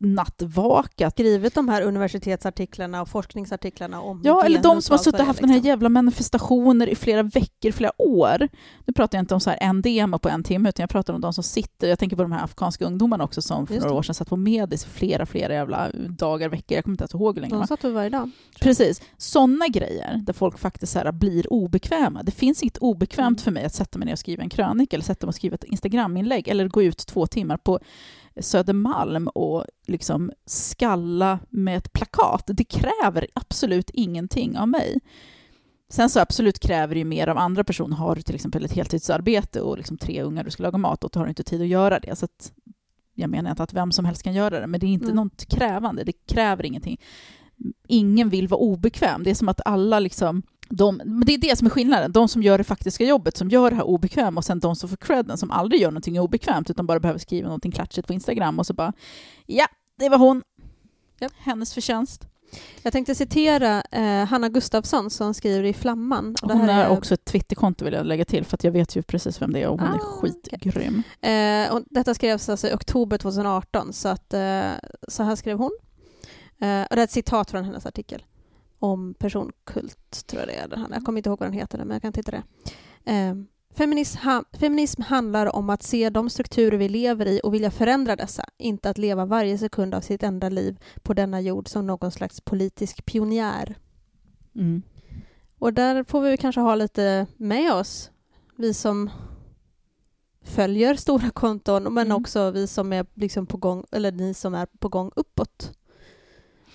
nattvakat. Skrivit de här universitetsartiklarna och forskningsartiklarna om Ja, eller de som har suttit och haft den här liksom. jävla manifestationer i flera veckor, flera år. Nu pratar jag inte om så här en demo på en timme, utan jag pratar om de som sitter, jag tänker på de här afghanska ungdomarna också som för några år sedan satt på Medis flera, flera jävla dagar, veckor, jag kommer inte ens ihåg hur länge. De satt varje dag? Precis. Sådana grejer där folk faktiskt så här blir obekväma. Det finns inget obekvämt Mm. för mig att sätta mig ner och skriva en krönika eller sätta mig och skriva ett Instagraminlägg eller gå ut två timmar på Södermalm och liksom skalla med ett plakat. Det kräver absolut ingenting av mig. Sen så absolut kräver det ju mer av andra personer. Har du till exempel ett heltidsarbete och liksom tre ungar du ska laga mat åt, då har du inte tid att göra det. Så att, jag menar inte att vem som helst kan göra det, men det är inte Mm. något krävande. Det kräver ingenting ingen vill vara obekväm. Det är som att alla liksom... De, men det är det som är skillnaden. De som gör det faktiska jobbet, som gör det här obekväma och sen de som får credden, som aldrig gör någonting obekvämt utan bara behöver skriva någonting klatschigt på Instagram och så bara ja, det var hon. Japp. Hennes förtjänst. Jag tänkte citera eh, Hanna Gustafsson som skriver i Flamman. Och Hon här är också ett Twitterkonto vill jag lägga till för att jag vet ju precis vem det är och hon är Ah, skitgrym. Eh, och detta skrevs alltså i oktober 2018, så, att, eh, så här skrev hon. Eh, och det är ett citat från hennes artikel om personkult, tror jag det är. Den. Jag kommer inte ihåg vad den heter, men jag kan titta det. Eh, feminism, ha, feminism handlar om att se de strukturer vi lever i och vilja förändra dessa, inte att leva varje sekund av sitt enda liv på denna jord som någon slags politisk pionjär. Mm. Och där får vi kanske ha lite med oss, vi som följer stora konton, men Mm. också vi som är liksom på gång, eller ni som är på gång uppåt.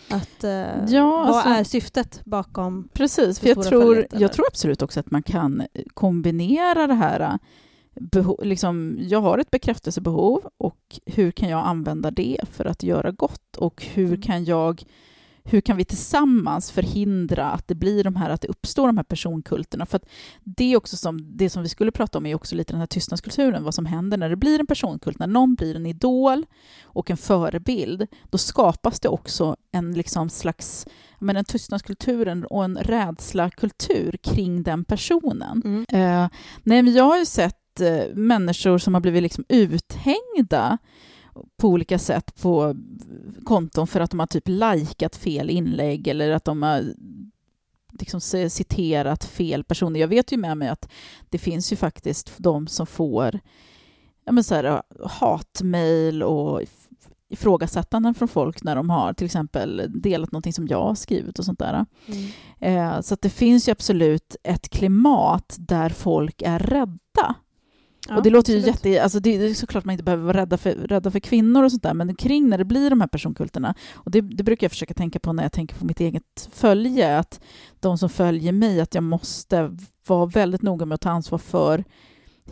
Att, eh, Ja, vad alltså- är syftet bakom? Precis, för jag tror, jag tror absolut också att man kan kombinera det här äh, beho- liksom, jag har ett bekräftelsebehov och hur kan jag använda det för att göra gott och hur Mm. kan jag hur kan vi tillsammans förhindra att det blir de här, att det uppstår de här personkulterna? För att det är också som, det som vi skulle prata om är också lite den här tystnadskulturen, vad som händer när det blir en personkult, när någon blir en idol och en förebild, då skapas det också en liksom slags, men en tystnadskultur och en rädsla-kultur kring den personen. Mm. Eh, nej, men jag har ju sett eh, människor som har blivit liksom uthängda på olika sätt på konton för att de har typ likat fel inlägg eller att de har liksom citerat fel personer. Jag vet ju med mig att det finns ju faktiskt de som får ja, men så här, hatmejl och if- ifrågasättanden från folk när de har till exempel delat någonting som jag har skrivit och sånt där. Mm. Eh, så det finns ju absolut ett klimat där folk är rädda. Ja, och det låter ju absolut. jätte... Alltså det, det är såklart man inte behöver vara rädda för, rädda för kvinnor och sånt där, men kring när det blir de här personkulterna, och det, det brukar jag försöka tänka på när jag tänker på mitt eget följe, att de som följer mig, att jag måste vara väldigt noga med att ta ansvar för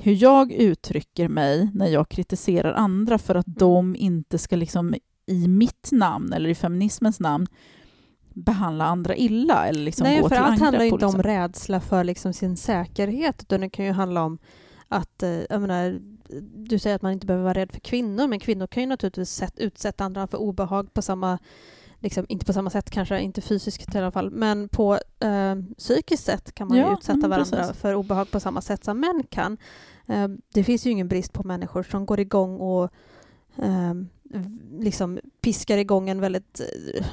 hur jag uttrycker mig när jag kritiserar andra för att de inte ska liksom i mitt namn eller i feminismens namn behandla andra illa eller liksom Nej, gå för till allt angrepp. handlar ju inte om liksom. rädsla för liksom sin säkerhet, utan det kan ju handla om att, eh, jag menar, du säger att man inte behöver vara rädd för kvinnor, men kvinnor kan ju naturligtvis sätt, utsätta andra för obehag på samma, liksom, inte på samma sätt kanske, inte fysiskt i alla fall, men på eh, psykiskt sätt kan man ju Ja, utsätta men varandra precis. för obehag på samma sätt som män kan. Eh, det finns ju ingen brist på människor som går igång och eh, liksom piskar igång en väldigt eh,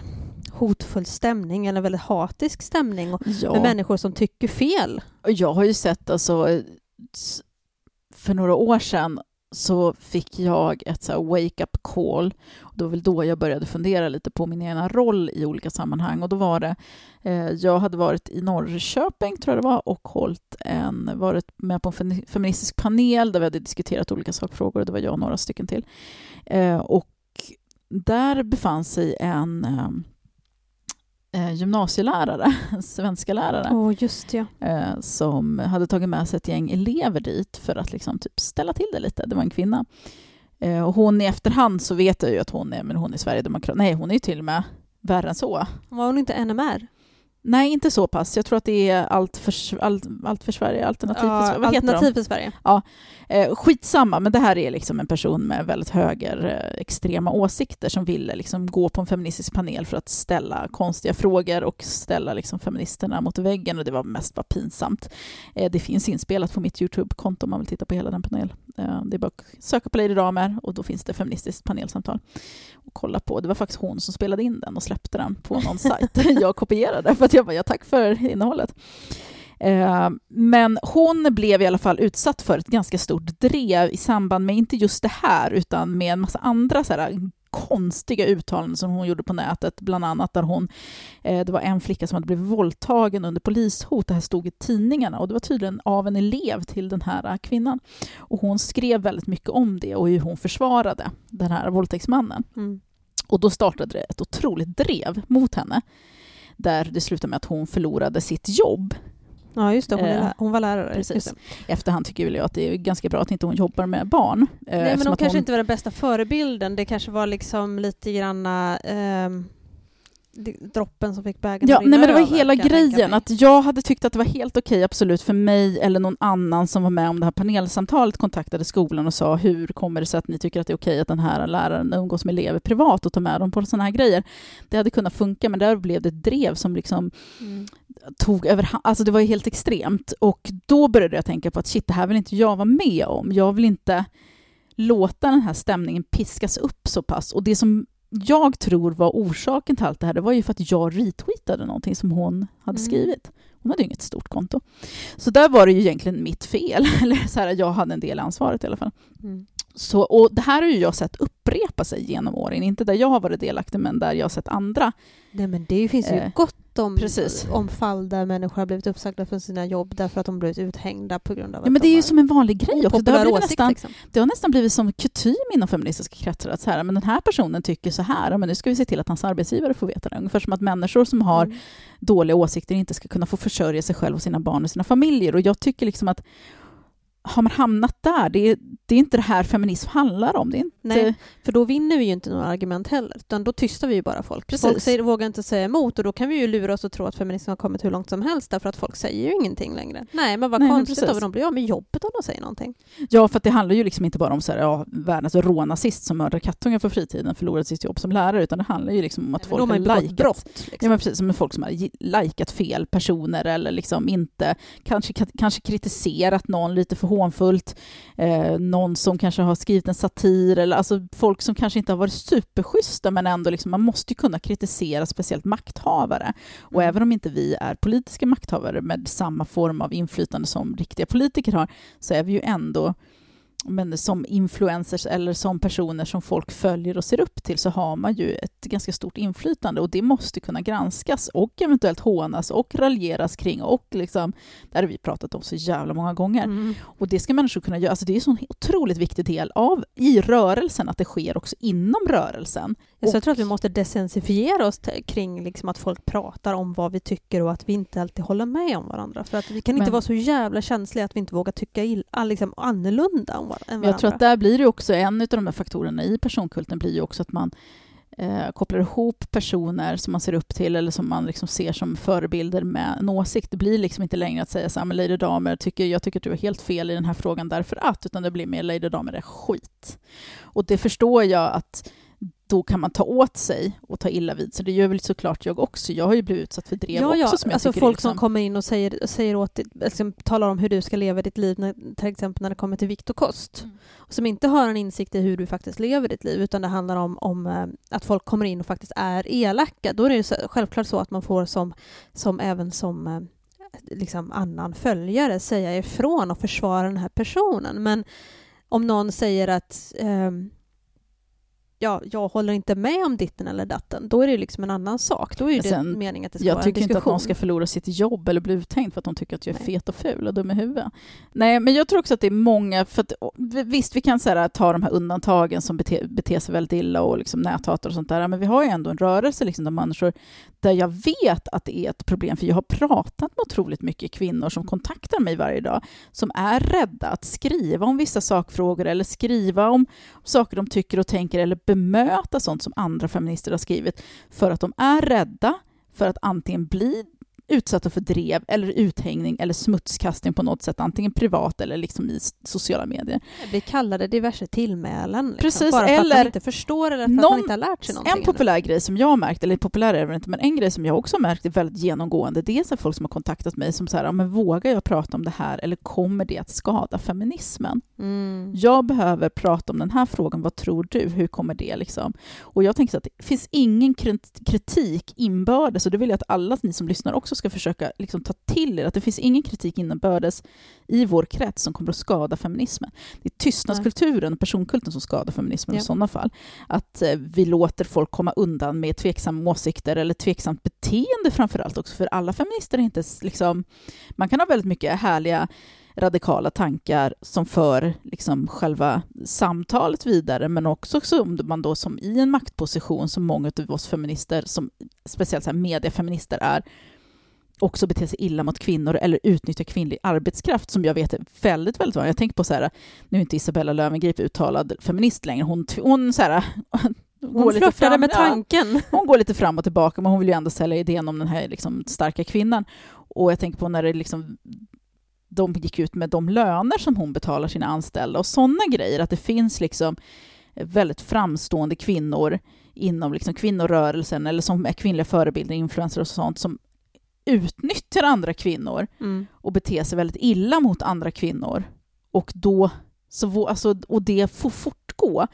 hotfull stämning eller väldigt hatisk stämning och Ja. med människor som tycker fel. Jag har ju sett, alltså, s- för några år sedan så fick jag ett så wake-up call. Det var väl då jag började fundera lite på min egna roll i olika sammanhang. Och då var det, eh, jag hade varit i Norrköping, tror jag det var, och hållit en, varit med på en feministisk panel där vi hade diskuterat olika sakfrågor. Det var jag och några stycken till. Eh, och där befann sig en eh, eh, gymnasielärare, en svenska lärare Åh, just ja. eh, som hade tagit med sig ett gäng elever dit för att liksom typ ställa till det lite. Det var en kvinna. Eh, och hon i efterhand så vet jag ju att hon är, men hon är Sverigedemokrat. Nej, hon är ju till och med värre än så. Var hon inte NMR? Nej, inte så pass. Jag tror att det är allt för, allt, allt för Sverige, alternativ för Ja, Sverige. Vad heter de? alternativ för Sverige. Eh, skitsamma, men det här är liksom en person med väldigt höger eh, extrema åsikter som ville liksom gå på en feministisk panel för att ställa konstiga frågor och ställa liksom feministerna mot väggen och det var mest bara pinsamt. Eh, det finns inspelat på mitt Youtube-konto om man vill titta på hela den panelen. Eh, det är bara att söka på Lady Damer och då finns det feministiskt panelsamtal och kolla på. Det var faktiskt hon som spelade in den och släppte den på någon sajt. Jag kopierade för att jag bara, ja tack för innehållet. Eh, Men hon blev i alla fall utsatt för ett ganska stort drev i samband med, inte just det här, utan med en massa andra så här, konstiga uttalanden som hon gjorde på nätet, bland annat där hon, eh, det var en flicka som hade blivit våldtagen under polishot, det här stod i tidningarna och det var tydligen av en elev till den här eh, kvinnan. Och hon skrev väldigt mycket om det och hur hon försvarade den här våldtäktsmannen. Mm. Och då startade det ett otroligt drev mot henne, där det slutade med att hon förlorade sitt jobb Ja, just det. Hon, är, Eh, lä- hon var lärare. precis. Efterhand tycker väl jag att det är ganska bra att inte hon jobbar med barn. eh, Nej, men hon kanske inte var den bästa förebilden. Det kanske var liksom lite granna det- droppen som fick bägaren Ja, nej, men det var över, hela grejen. Att jag hade tyckt att det var helt okej, absolut, för mig eller någon annan som var med om det här panelsamtalet kontaktade skolan och sa hur kommer det sig att ni tycker att det är okej att den här läraren umgås med elever privat och tar med dem på sådana här grejer. Det hade kunnat funka, men där blev det ett drev som liksom Mm. tog över Alltså det var ju helt extremt. Och då började jag tänka på att shit, det här vill inte jag vara med om. Jag vill inte låta den här stämningen piskas upp så pass. Och det som jag tror var orsaken till allt det här, det var ju för att jag retweetade någonting som hon hade Mm. skrivit. Hon hade ju inget stort konto. Så där var det ju egentligen mitt fel. Eller så här, jag hade en del ansvaret i alla fall. Mm. Så, och det här har ju jag sett upprepa sig genom åren. Inte där jag har varit delaktig, men där jag har sett andra. Nej, men det finns ju Eh, gott om, precis. om fall där människor har blivit uppsagda från sina jobb därför att de blivit uthängda på grund av Ja, men det är de ju har som en vanlig grej också. Det har, åsikt. nästan, Liksom. det har nästan blivit som kutym inom feministiska kretsar att så här, men den här personen tycker så här, men nu ska vi se till att hans arbetsgivare får veta det. Ungefär som att människor som har Mm. dåliga åsikter inte ska kunna få försörja sig själv och sina barn och sina familjer. Och jag tycker liksom att har man hamnat där, det är, det är inte det här feminism handlar om. Det inte... Nej. För då vinner vi ju inte några argument heller, utan då tystar vi ju bara folk. Precis. Folk säger, vågar inte säga emot och då kan vi ju lura oss och tro att feminismen har kommit hur långt som helst därför att folk säger ju ingenting längre. Nej, men vad Nej, konstigt av de blir av med jobbet om de säger någonting. Ja, för det handlar ju liksom inte bara om så här, ja, världens rånazist som mördar kattungar på fritiden förlorade sitt jobb som lärare, utan det handlar ju liksom om att Nej, folk har likat brott. Ja, Liksom. men precis, som folk som har likat fel personer eller liksom inte, kanske, kanske kritiserat någon lite för hånfullt, eh, någon som kanske har skrivit en satir, eller alltså folk som kanske inte har varit superschyssta, men ändå liksom, man måste ju kunna kritisera speciellt makthavare. Och Mm. även om inte vi är politiska makthavare med samma form av inflytande som riktiga politiker har, så är vi ju ändå men som influencers eller som personer som folk följer och ser upp till så har man ju ett ganska stort inflytande och det måste kunna granskas och eventuellt hånas och raljeras kring och liksom, det har vi pratat om så jävla många gånger. Mm. Och det ska människor kunna göra, alltså det är en sån otroligt viktig del av i rörelsen att det sker också inom rörelsen. Så jag tror att vi måste desensifiera oss kring liksom att folk pratar om vad vi tycker och att vi inte alltid håller med om varandra. För att vi kan inte Men- vara så jävla känsliga att vi inte vågar tycka illa, liksom annorlunda om varandra. jag tror att där blir det också, en av de här faktorerna i personkulten blir ju också att man eh, kopplar ihop personer som man ser upp till eller som man liksom ser som förebilder med en åsikt. Det blir liksom inte längre att säga så här, men Lady Damer, tycker, jag tycker att du är helt fel i den här frågan därför att, utan det blir mer Lady Damer är skit. Och det förstår jag att då kan man ta åt sig och ta illa vid sig. Det gör väl såklart jag också. Jag har ju blivit utsatt för drev ja, ja. också som jag alltså folk liksom, som kommer in och säger, säger åt dig, liksom, talar om hur du ska leva ditt liv, när, till exempel när det kommer till vikt och kost. Mm. Och som inte har en insikt i hur du faktiskt lever ditt liv, utan det handlar om, om eh, att folk kommer in och faktiskt är elaka. Då är det ju så, självklart så att man får som, som även som eh, liksom annan följare säga ifrån och försvara den här personen. Men om någon säger att ehm, ja, jag håller inte med om ditten eller datten, då är det liksom en annan sak. Då är ju Men sen, det meningen att det ska Jag vara en tycker inte diskussion. att någon ska förlora sitt jobb eller bli uthängd för att de tycker att jag är Nej. fet och ful och dum i huvudet. Nej, men jag tror också att det är många, för att, visst vi kan så här, ta de här undantagen som beter, beter sig väldigt illa och liksom näthatar och sånt där, men vi har ju ändå en rörelse liksom, där människor, där jag vet att det är ett problem, för jag har pratat med otroligt mycket kvinnor som kontaktar mig varje dag, som är rädda att skriva om vissa sakfrågor eller skriva om saker de tycker och tänker eller bemöta sånt som andra feminister har skrivit för att de är rädda för att antingen bli utsatta för drev eller uthängning eller smutskastning på något sätt, antingen privat eller liksom i sociala medier. Vi kallar det diverse tillmälen. Liksom, Precis, bara för att eller man inte förstår eller för att någon- man inte har lärt sig någonting. En populär grej som jag har märkt, eller populär är det inte, men en grej som jag också har märkt är väldigt genomgående, det är så här folk som har kontaktat mig som säger, ja, men vågar jag prata om det här eller kommer det att skada feminismen? Mm. Jag behöver prata om den här frågan, vad tror du? Hur kommer det liksom? Och jag tänker så att det finns ingen krit- kritik inbördes, och det vill jag att alla ni som lyssnar också ska försöka liksom ta till er, att det finns ingen kritik inbördes i vår krets som kommer att skada feminismen. Det är tystnadskulturen och personkulten som skadar feminismen Ja. i sådana fall. Att eh, vi låter folk komma undan med tveksamma åsikter eller tveksamt beteende framför allt också, för alla feminister är inte liksom... Man kan ha väldigt mycket härliga radikala tankar som för liksom själva samtalet vidare, men också som man då som i en maktposition som många av oss feminister, som speciellt så mediefeminister är, också beter sig illa mot kvinnor eller utnyttjar kvinnlig arbetskraft som jag vet är väldigt, väldigt vanligt. Jag tänker på så här, nu är inte Isabella Löwengrip uttalad feminist längre, hon, hon så här, Hon går lite fram- med ja, tanken. hon går lite fram och tillbaka, men hon vill ju ändå sälja idén om den här liksom starka kvinnan. Och jag tänker på när det liksom, de gick ut med de löner som hon betalar sina anställda och sådana grejer, att det finns liksom väldigt framstående kvinnor inom liksom kvinnorörelsen eller som är kvinnliga förebilder, influencers och sånt, som utnyttjar andra kvinnor Mm. och beter sig väldigt illa mot andra kvinnor. Och, då, så, alltså, och det får fortgå.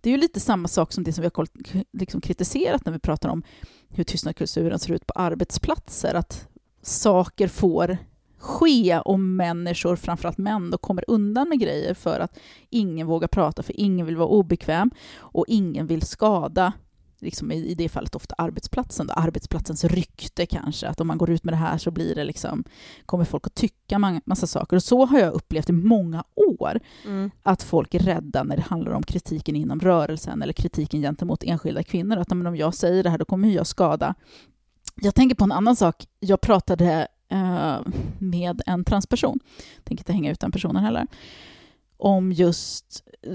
Det är ju lite samma sak som det som vi har liksom kritiserat när vi pratar om hur tystnadskulturen ser ut på arbetsplatser. Att saker får ske och människor, framförallt män, då kommer undan med grejer för att ingen vågar prata, för ingen vill vara obekväm och ingen vill skada liksom i, det fallet ofta arbetsplatsen, då, arbetsplatsens rykte kanske, att om man går ut med det här så blir det liksom, kommer folk att tycka ma- massa saker. Och så har jag upplevt i många år, Mm. att folk är rädda när det handlar om kritiken inom rörelsen eller kritiken gentemot enskilda kvinnor, att men om jag säger det här då kommer jag skada. Jag tänker på en annan sak, jag pratade eh, med en transperson, tänker inte hänga ut den personen heller, om just, eh,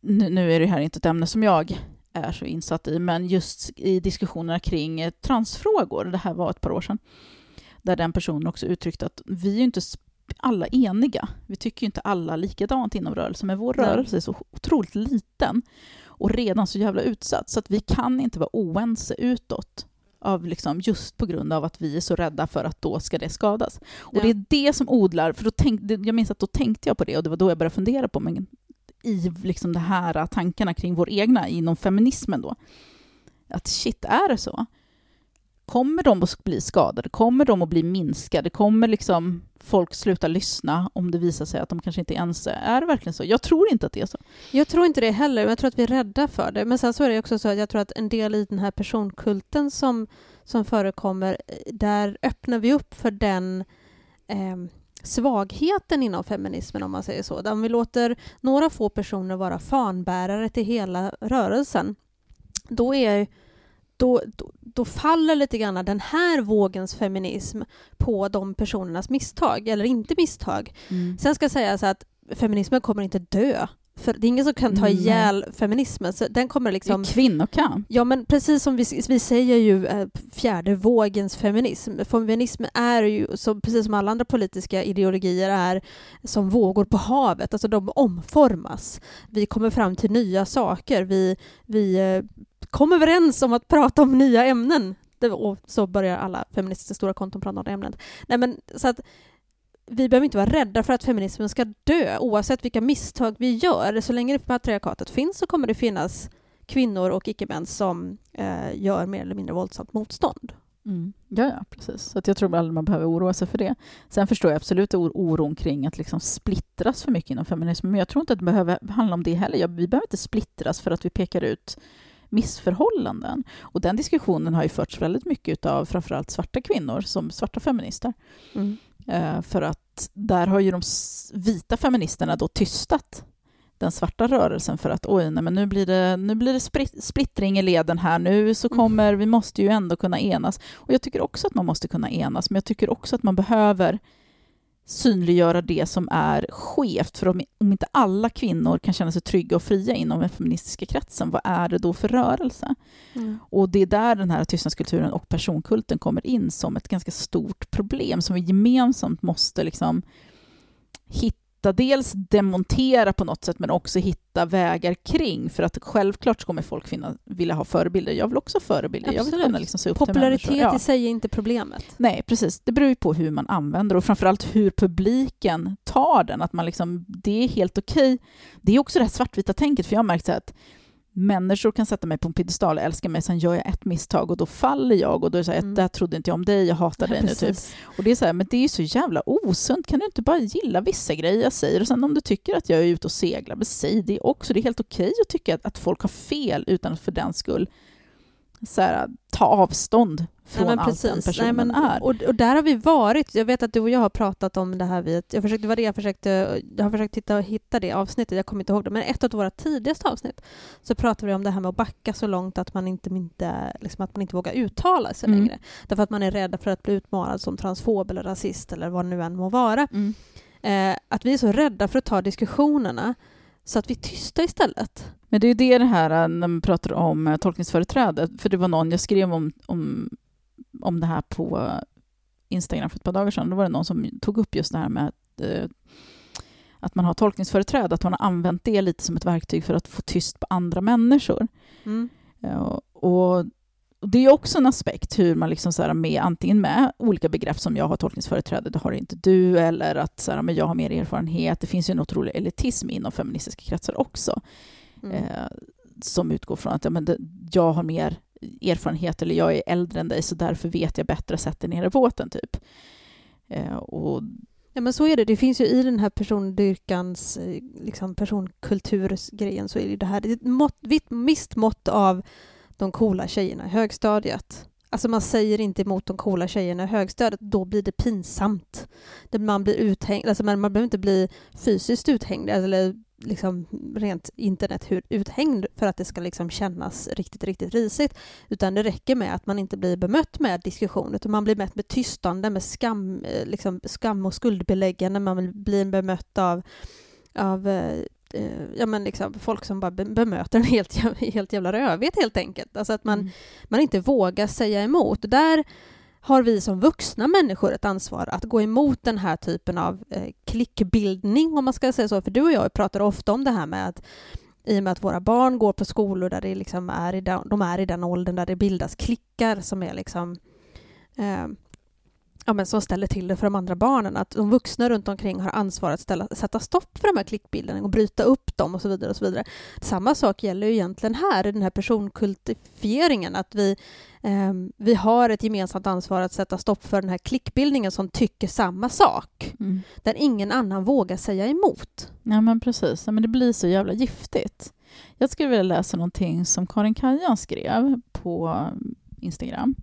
nu, nu är det här inte ett ämne som jag är så insatt i, men just i diskussionerna kring transfrågor, det här var ett par år sedan, där den personen också uttryckte att vi är inte alla eniga. Vi tycker ju inte alla likadant inom rörelsen, men vår Nej. rörelse är så otroligt liten och redan så jävla utsatt, så att vi kan inte vara oense utåt av liksom, just på grund av att vi är så rädda för att då ska det skadas. Och Ja. det är det som odlar, för då tänk, jag minns att då tänkte jag på det och det var då jag började fundera på men, i liksom de här tankarna kring vår egna inom feminismen då. Att shit, är det så? Kommer de att bli skadade? Kommer de att bli minskade? Kommer liksom folk sluta lyssna om det visar sig att de kanske inte är ense? Är det verkligen så? Jag tror inte att det är så. Jag tror inte det heller, men jag tror att vi är rädda för det. Men sen så är det också så att jag tror att en del i den här personkulten som, som förekommer, eh, där öppnar vi upp för den eh, svagheten inom feminismen, om man säger så. Om vi låter några få personer vara fanbärare till hela rörelsen, då är då, då, då faller lite grann den här vågens feminism på de personernas misstag, eller inte misstag. Sen ska sägas att feminismen kommer inte dö. För det är ingen som kan ta Nej. ihjäl feminismen. Så den kommer liksom... Det är kvinnokamp. Ja, men precis som vi, vi säger ju eh, fjärde vågens feminism. Feminism är ju, så, precis som alla andra politiska ideologier, är som vågor på havet. Alltså de omformas. Vi kommer fram till nya saker. Vi, vi eh, kommer överens om att prata om nya ämnen. Det, och så börjar alla feministiska stora konton prata om det ämnet. Nej, men, så att, vi behöver inte vara rädda för att feminismen ska dö oavsett vilka misstag vi gör. Så länge patriarkatet finns så kommer det finnas kvinnor och icke-män som eh, gör mer eller mindre våldsamt motstånd. Mm. Ja, ja, precis. Så att jag tror aldrig man behöver oroa sig för det. Sen förstår jag absolut or- oron kring att liksom splittras för mycket inom feminismen, men jag tror inte att det behöver handla om det heller. Jag, vi behöver inte splittras för att vi pekar ut missförhållanden. Och den diskussionen har ju förts väldigt mycket av framförallt svarta kvinnor, som svarta feminister. Eh, för att där har ju de vita feministerna då tystat den svarta rörelsen för att oj, nej, men nu blir det, nu blir det splittring i leden här. Nu så Mm. kommer, vi måste ju ändå kunna enas. Och jag tycker också att man måste kunna enas, men jag tycker också att man behöver synliggöra det som är skevt. För om, om inte alla kvinnor kan känna sig trygga och fria inom den feministiska kretsen, vad är det då för rörelse? Mm. Och det är där den här tystnadskulturen och personkulten kommer in som ett ganska stort problem som vi gemensamt måste liksom hitta, dels demontera på något sätt men också hitta vägar kring. För att självklart kommer folk finna, vilja ha förebilder. Jag vill också ha förebilder. Jag vill Absolut. kunna liksom se upp till Popularitet människor. Ja. i sig är inte problemet. Nej, precis. Det beror ju på hur man använder och framförallt hur publiken tar den. Att man liksom, det är helt okej. Det är också det här svartvita tänket, för jag har märkt så här att människor kan sätta mig på en piedestal och älska mig, sen gör jag ett misstag och då faller jag och då är det så här, Mm. där trodde inte jag om dig, jag hatar dig nu typ. Och det är så här, men det är ju så jävla osunt, kan du inte bara gilla vissa grejer jag säger och sen om du tycker att jag är ute och seglar, men säg det också. Det är helt okej att tycka att, att folk har fel utan att för den skull så här, ta avstånd från Nej, men allt den personen Nej, men, är. Och, och där har vi varit. Jag vet att du och jag har pratat om det här vid ett, jag försökte, var det jag försökte, jag har försökt titta och hitta det avsnittet, jag kommer inte ihåg det, men ett av våra tidigaste avsnitt så pratade vi om det här med att backa så långt att man inte, inte, liksom att man inte vågar uttala sig Mm. längre. Därför att man är rädd för att bli utmanad som transfob eller rasist eller vad det nu än må vara. Mm. Eh, att vi är så rädda för att ta diskussionerna så att vi är tysta istället. Men det är ju det här äh, när man pratar om äh, tolkningsföreträde, för det var någon, jag skrev om, om, om det här på Instagram för ett par dagar sedan, då var det någon som tog upp just det här med att, äh, att man har tolkningsföreträde, att man har använt det lite som ett verktyg för att få tyst på andra människor. Mm. Ja, och, och det är också en aspekt hur man liksom så här med, antingen med olika begrepp som jag har tolkningsföreträde, det har inte du, eller att så här, men jag har mer erfarenhet. Det finns ju en otrolig elitism inom feministiska kretsar också, Mm. eh, som utgår från att ja, men det, jag har mer erfarenhet eller jag är äldre än dig så därför vet jag bättre, sätt dig ner i båten typ. Eh, och Ja men så är det. Det finns ju i den här persondyrkans, eh, liksom personkulturgrejen så är det det här, det är ett mått, vitt, visst mått av de coola tjejerna i högstadiet. Alltså man säger inte emot de coola tjejerna i högstadiet, då blir det pinsamt. Man blir uthängd, alltså man, man behöver inte bli fysiskt uthängd eller liksom rent internet uthängd för att det ska liksom kännas riktigt, riktigt risigt. Utan det räcker med att man inte blir bemött med diskussion, utan man blir mött med tystande, med skam, eh, liksom skam och skuldbeläggande, man blir bemött av, av eh, eh, ja, men liksom folk som bara be- bemöter en helt, helt jävla rövigt helt enkelt. Alltså att man, Mm. man inte vågar säga emot. Där har vi som vuxna människor ett ansvar att gå emot den här typen av eh, klickbildning, om man ska säga så. För du och jag pratar ofta om det här med att i och med att våra barn går på skolor där det liksom är i den, de är i den åldern där det bildas klickar som är liksom eh, ja, men som ställer till det för de andra barnen. Att de vuxna runt omkring har ansvar att ställa, sätta stopp för de här klickbilderna och bryta upp dem och så vidare. och så vidare. Samma sak gäller ju egentligen här i den här personkultifieringen. Att vi, eh, vi har ett gemensamt ansvar att sätta stopp för den här klickbildningen som tycker samma sak. Mm. Där ingen annan vågar säga emot. Ja, men precis. Ja, men det blir så jävla giftigt. Jag skulle vilja läsa någonting som Karin Kajan skrev på Instagram.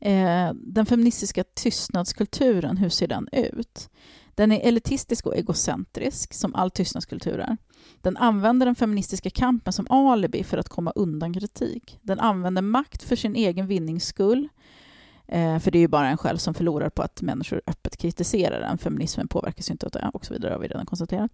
Eh, den feministiska tystnadskulturen, hur ser den ut? Den är elitistisk och egocentrisk, som all tystnadskultur är. Den använder den feministiska kampen som alibi för att komma undan kritik. Den använder makt för sin egen vinnings skull. Eh, för det är ju bara en själv som förlorar på att människor öppet kritiserar den. Feminismen påverkas ju inte av det och så vidare, har vi redan konstaterat.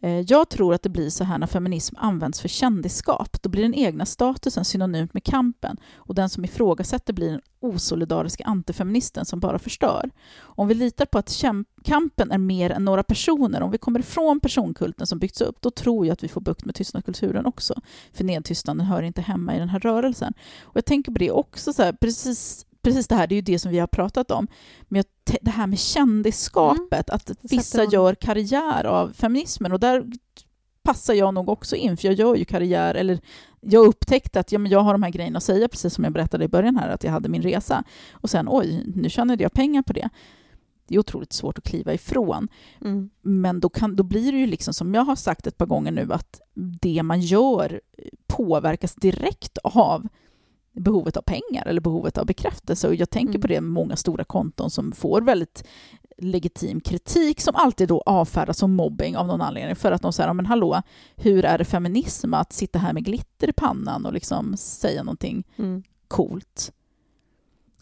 Eh, jag tror att det blir så här när feminism används för kändisskap. Då blir den egna statusen synonymt med kampen och den som ifrågasätter blir den osolidariska antifeministen som bara förstör. Om vi litar på att kampen är mer än några personer, om vi kommer ifrån personkulten som byggts upp, då tror jag att vi får bukt med tystnadskulturen också. För nedtystnaden hör inte hemma i den här rörelsen. Och jag tänker på det också, så här, precis, precis det här, det är ju det som vi har pratat om, men det här med kändisskapet, att vissa gör karriär av feminismen och där passar jag nog också in, för jag gör ju karriär, eller jag upptäckte att ja, men jag har de här grejerna att säga, precis som jag berättade i början här, att jag hade min resa. Och sen, oj, nu tjänade jag pengar på det. Det är otroligt svårt att kliva ifrån. Mm. Men då, kan, då blir det ju liksom, som jag har sagt ett par gånger nu, att det man gör påverkas direkt av behovet av pengar eller behovet av bekräftelse. Och jag tänker Mm. på det med många stora konton som får väldigt legitim kritik som alltid då avfärdas som mobbing av någon anledning för att de säger, men hallå, hur är det feminism att sitta här med glitter i pannan och liksom säga någonting Mm. coolt?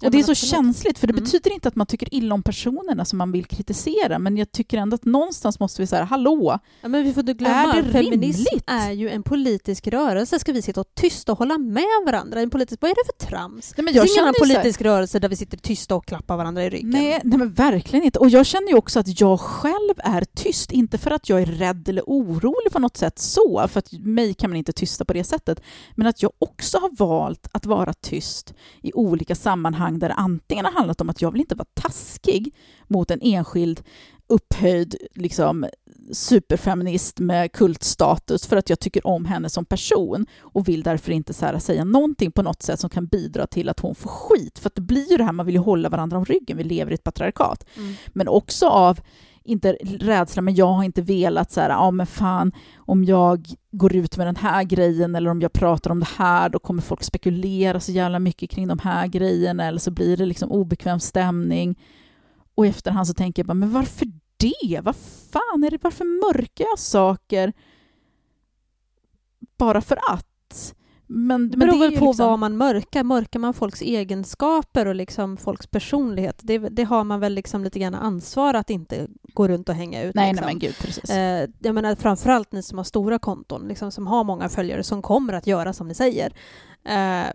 Och det är så absolut. känsligt, för det Mm. betyder inte att man tycker illa om personerna som man vill kritisera, men jag tycker ändå att någonstans måste vi säga, hallå, Ja, men vi får inte glömma Är det feminism rimligt? är ju en politisk rörelse. Ska vi sitta och tysta och hålla med varandra? En politisk, vad är det för trams? Nej, men Det jag finns ingen så här- politisk rörelse där vi sitter tysta och klappar varandra i ryggen. Nej, nej men verkligen inte. Och jag känner ju också att jag själv är tyst, inte för att jag är rädd eller orolig på något sätt så, för att mig kan man inte tysta på det sättet, men att jag också har valt att vara tyst i olika sammanhang där det antingen har handlat om att jag vill inte vara taskig mot en enskild upphöjd liksom, superfeminist med kultstatus för att jag tycker om henne som person och vill därför inte så här, säga någonting på något sätt som kan bidra till att hon får skit. För att det blir ju det här, man vill ju hålla varandra om ryggen, vi lever i ett patriarkat. Mm. Men också av, inte rädsla, men jag har inte velat så här, ja men fan, om jag går ut med den här grejen eller om jag pratar om det här, då kommer folk spekulera så jävla mycket kring de här grejerna eller så blir det liksom obekväm stämning. Och i efterhand så tänker jag bara, men varför det? Vad fan är det? Varför mörkar jag saker bara för att? Men, Det men beror väl ju på liksom- vad man mörkar. Mörkar man folks egenskaper och liksom folks personlighet, det, det har man väl liksom lite grann ansvar att inte gå runt och hänga ut. Nej, liksom. nej men gud, precis. Eh, jag menar framförallt ni som har stora konton, liksom, som har många följare, som kommer att göra som ni säger. Eh,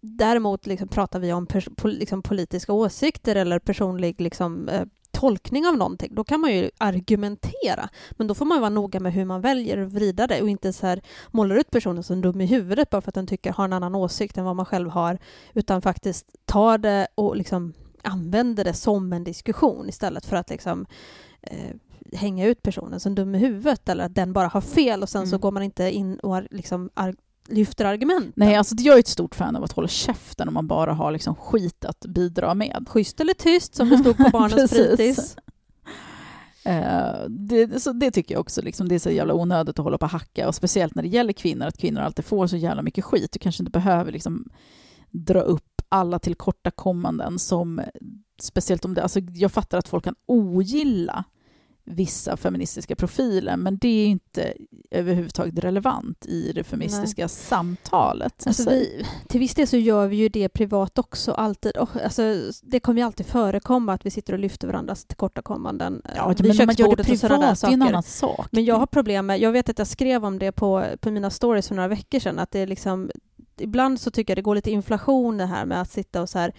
däremot liksom, pratar vi om pers- pol- liksom, politiska åsikter eller personlig liksom, eh, tolkning av någonting, då kan man ju argumentera. Men då får man vara noga med hur man väljer att vrida det och inte så här målar ut personen som dum i huvudet bara för att den tycker har en annan åsikt än vad man själv har, utan faktiskt tar det och liksom använder det som en diskussion istället för att liksom eh, hänga ut personen som dum i huvudet eller att den bara har fel och sen så Mm. går man inte in och liksom lyfter argument. Nej, alltså jag är ett stort fan av att hålla käften om man bara har liksom skit att bidra med. Schysst eller tyst som det stod på barnens fritids. Eh, det, så det tycker jag också, liksom, det är så jävla onödigt att hålla på och hacka, och speciellt när det gäller kvinnor, att kvinnor alltid får så jävla mycket skit. Du kanske inte behöver liksom, dra upp alla tillkortakommanden som, speciellt om det, alltså jag fattar att folk kan ogilla vissa feministiska profiler, men det är inte överhuvudtaget relevant i det feministiska samtalet. Alltså vi, till viss del så gör vi ju det privat också alltid. Och, alltså, det kommer ju alltid förekomma att vi sitter och lyfter varandras tillkortakommanden eh, ja, vid men gör det köksbordet och sådana där det saker. annan sak. Men jag har problem med, jag vet att jag skrev om det på, på mina stories för några veckor sedan, att det är liksom, ibland så tycker jag det går lite inflation det här med att sitta och så här,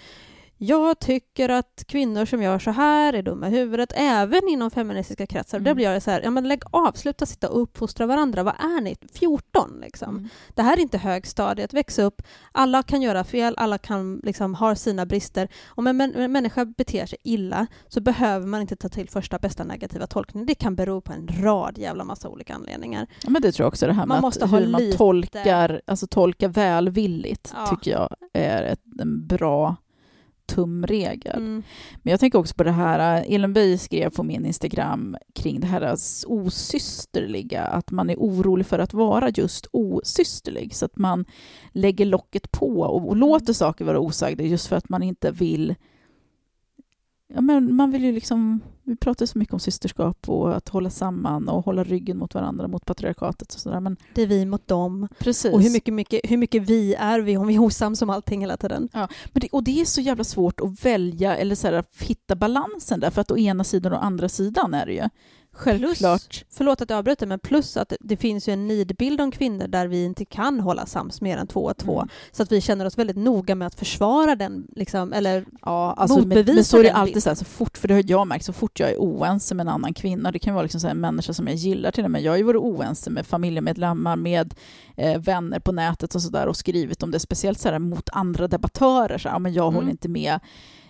jag tycker att kvinnor som gör så här är dumma i huvudet, även inom feministiska kretsar. Mm. Där blir jag så här, ja men lägg av, sluta sitta och uppfostra varandra. Vad är ni? 14 liksom. Mm. Det här är inte högstadiet, väx upp. Alla kan göra fel, alla kan liksom ha sina brister. Om en, män- en människa beter sig illa så behöver man inte ta till första bästa negativa tolkning. Det kan bero på en rad jävla massa olika anledningar. Ja, men det tror jag också, det här Man med måste att ha hur man lite- tolkar, alltså tolkar välvilligt, Ja. tycker jag är ett, en bra tumregel. Mm. Men jag tänker också på det här, äh, Elin Böj skrev på min Instagram kring det här s- osysterliga, att man är orolig för att vara just osysterlig, så att man lägger locket på och, och låter saker vara osagda just för att man inte vill Ja, men man vill ju liksom, vi pratar så mycket om systerskap och att hålla samman och hålla ryggen mot varandra, mot patriarkatet och sådär. Men Det är vi mot dem. precis. Och hur mycket, mycket, hur mycket vi är vi om vi är osams om allting hela tiden. Men det, och det är så jävla svårt att välja eller så här, att hitta balansen där, för att å ena sidan och å andra sidan är det ju självklart. Förlåt att jag avbryter, men plus att det finns ju en nidbild om kvinnor där vi inte kan hålla sams mer än två och två. Mm. Så att vi känner oss väldigt noga med att försvara den, liksom, eller Ja, alltså, men, Motbevisa men så är det alltid så, här, så fort, för det har jag märkt, så fort jag är oense med en annan kvinna, det kan vara liksom så en människa som jag gillar till och med, jag har ju varit oense med familjemedlemmar, med eh, vänner på nätet och sådär och skrivit om det, speciellt så här, mot andra debattörer, så här, men jag Mm. håller inte med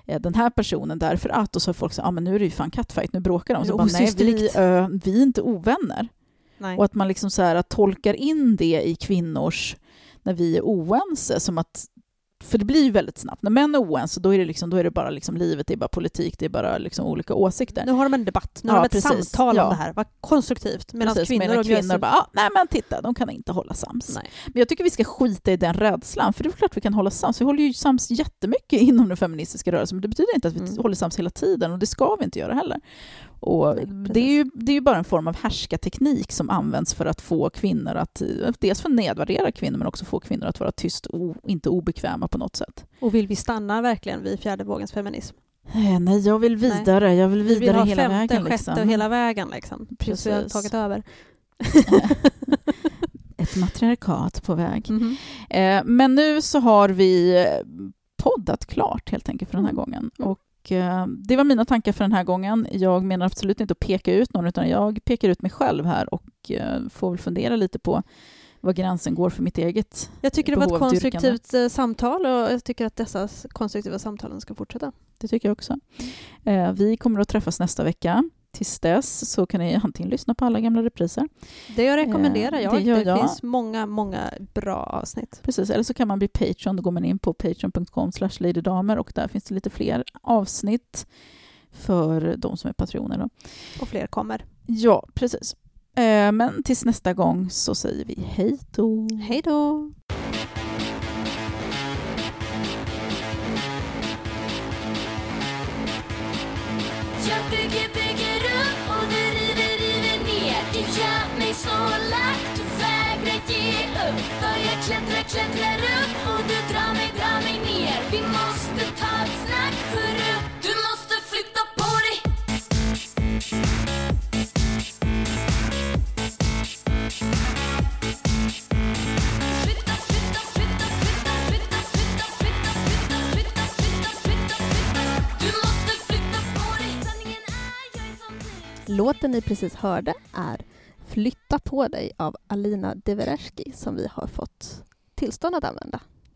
den här personen därför att, och så har folk sagt, men nu är det ju fan kattfight, nu bråkar de. Så bara, nej, vi, ö, vi är inte ovänner. nej. Och att man liksom så här, tolkar in det i kvinnors, när vi är oense, som att för det blir ju väldigt snabbt. När män är oense, då är det, liksom, då är det bara liksom livet, det är bara politik, det är bara liksom olika åsikter. Nu har de en debatt, nu Ja, har de ett precis. samtal Ja. om det här. Vad konstruktivt. Medan Precis, kvinnor, medan kvinnor bara, ah, nej men titta, de kan inte hålla sams. Nej. Men jag tycker vi ska skita i den rädslan, för det är klart vi kan hålla sams. Vi håller ju sams jättemycket inom den feministiska rörelsen, men det betyder inte att vi Mm. håller sams hela tiden, och det ska vi inte göra heller. Och Nej, det, är ju, det är ju bara en form av härskarteknik som används för att få kvinnor att, dels för att nedvärdera kvinnor, men också få kvinnor att vara tyst och inte obekväma på något sätt. Och vill vi stanna verkligen vid fjärde vågens feminism? Eh, Nej, jag vill vidare. Jag vill Vi vill vidare ha hela femte, vägen. sjätte Liksom. och hela vägen liksom. Precis. Vi har tagit över. Ett matriarkat på väg. Mhm. Eh, Men nu så har vi poddat klart helt enkelt för den här Mm. gången. Mm. Och eh, det var mina tankar för den här gången. Jag menar absolut inte att peka ut någon, utan jag pekar ut mig själv här och eh, får väl fundera lite på var gränsen går för mitt eget. Jag tycker det var ett dyrkande. konstruktivt eh, samtal och jag tycker att dessa konstruktiva samtalen ska fortsätta. Det tycker jag också. Eh, Vi kommer att träffas nästa vecka. Tills dess så kan ni antingen lyssna på alla gamla repriser, Det jag rekommenderar Eh, jag. det Det, gör jag. finns många, många bra avsnitt. precis, eller så kan man bli Patreon. Då går man in på patreon.com ladydamer och där finns det lite fler avsnitt för de som är patroner. Då. Och fler kommer. Ja, precis. Eh, Men tills nästa gång så säger vi hej då. Hej då! klättrar, klättrar upp och du drar mig, drar mig ner Vi måste ta ett snack, hörru Du måste flytta på dig Låten ni precis hörde är Flytta på dig av Alina Devereski som vi har fått tillstånd att använda.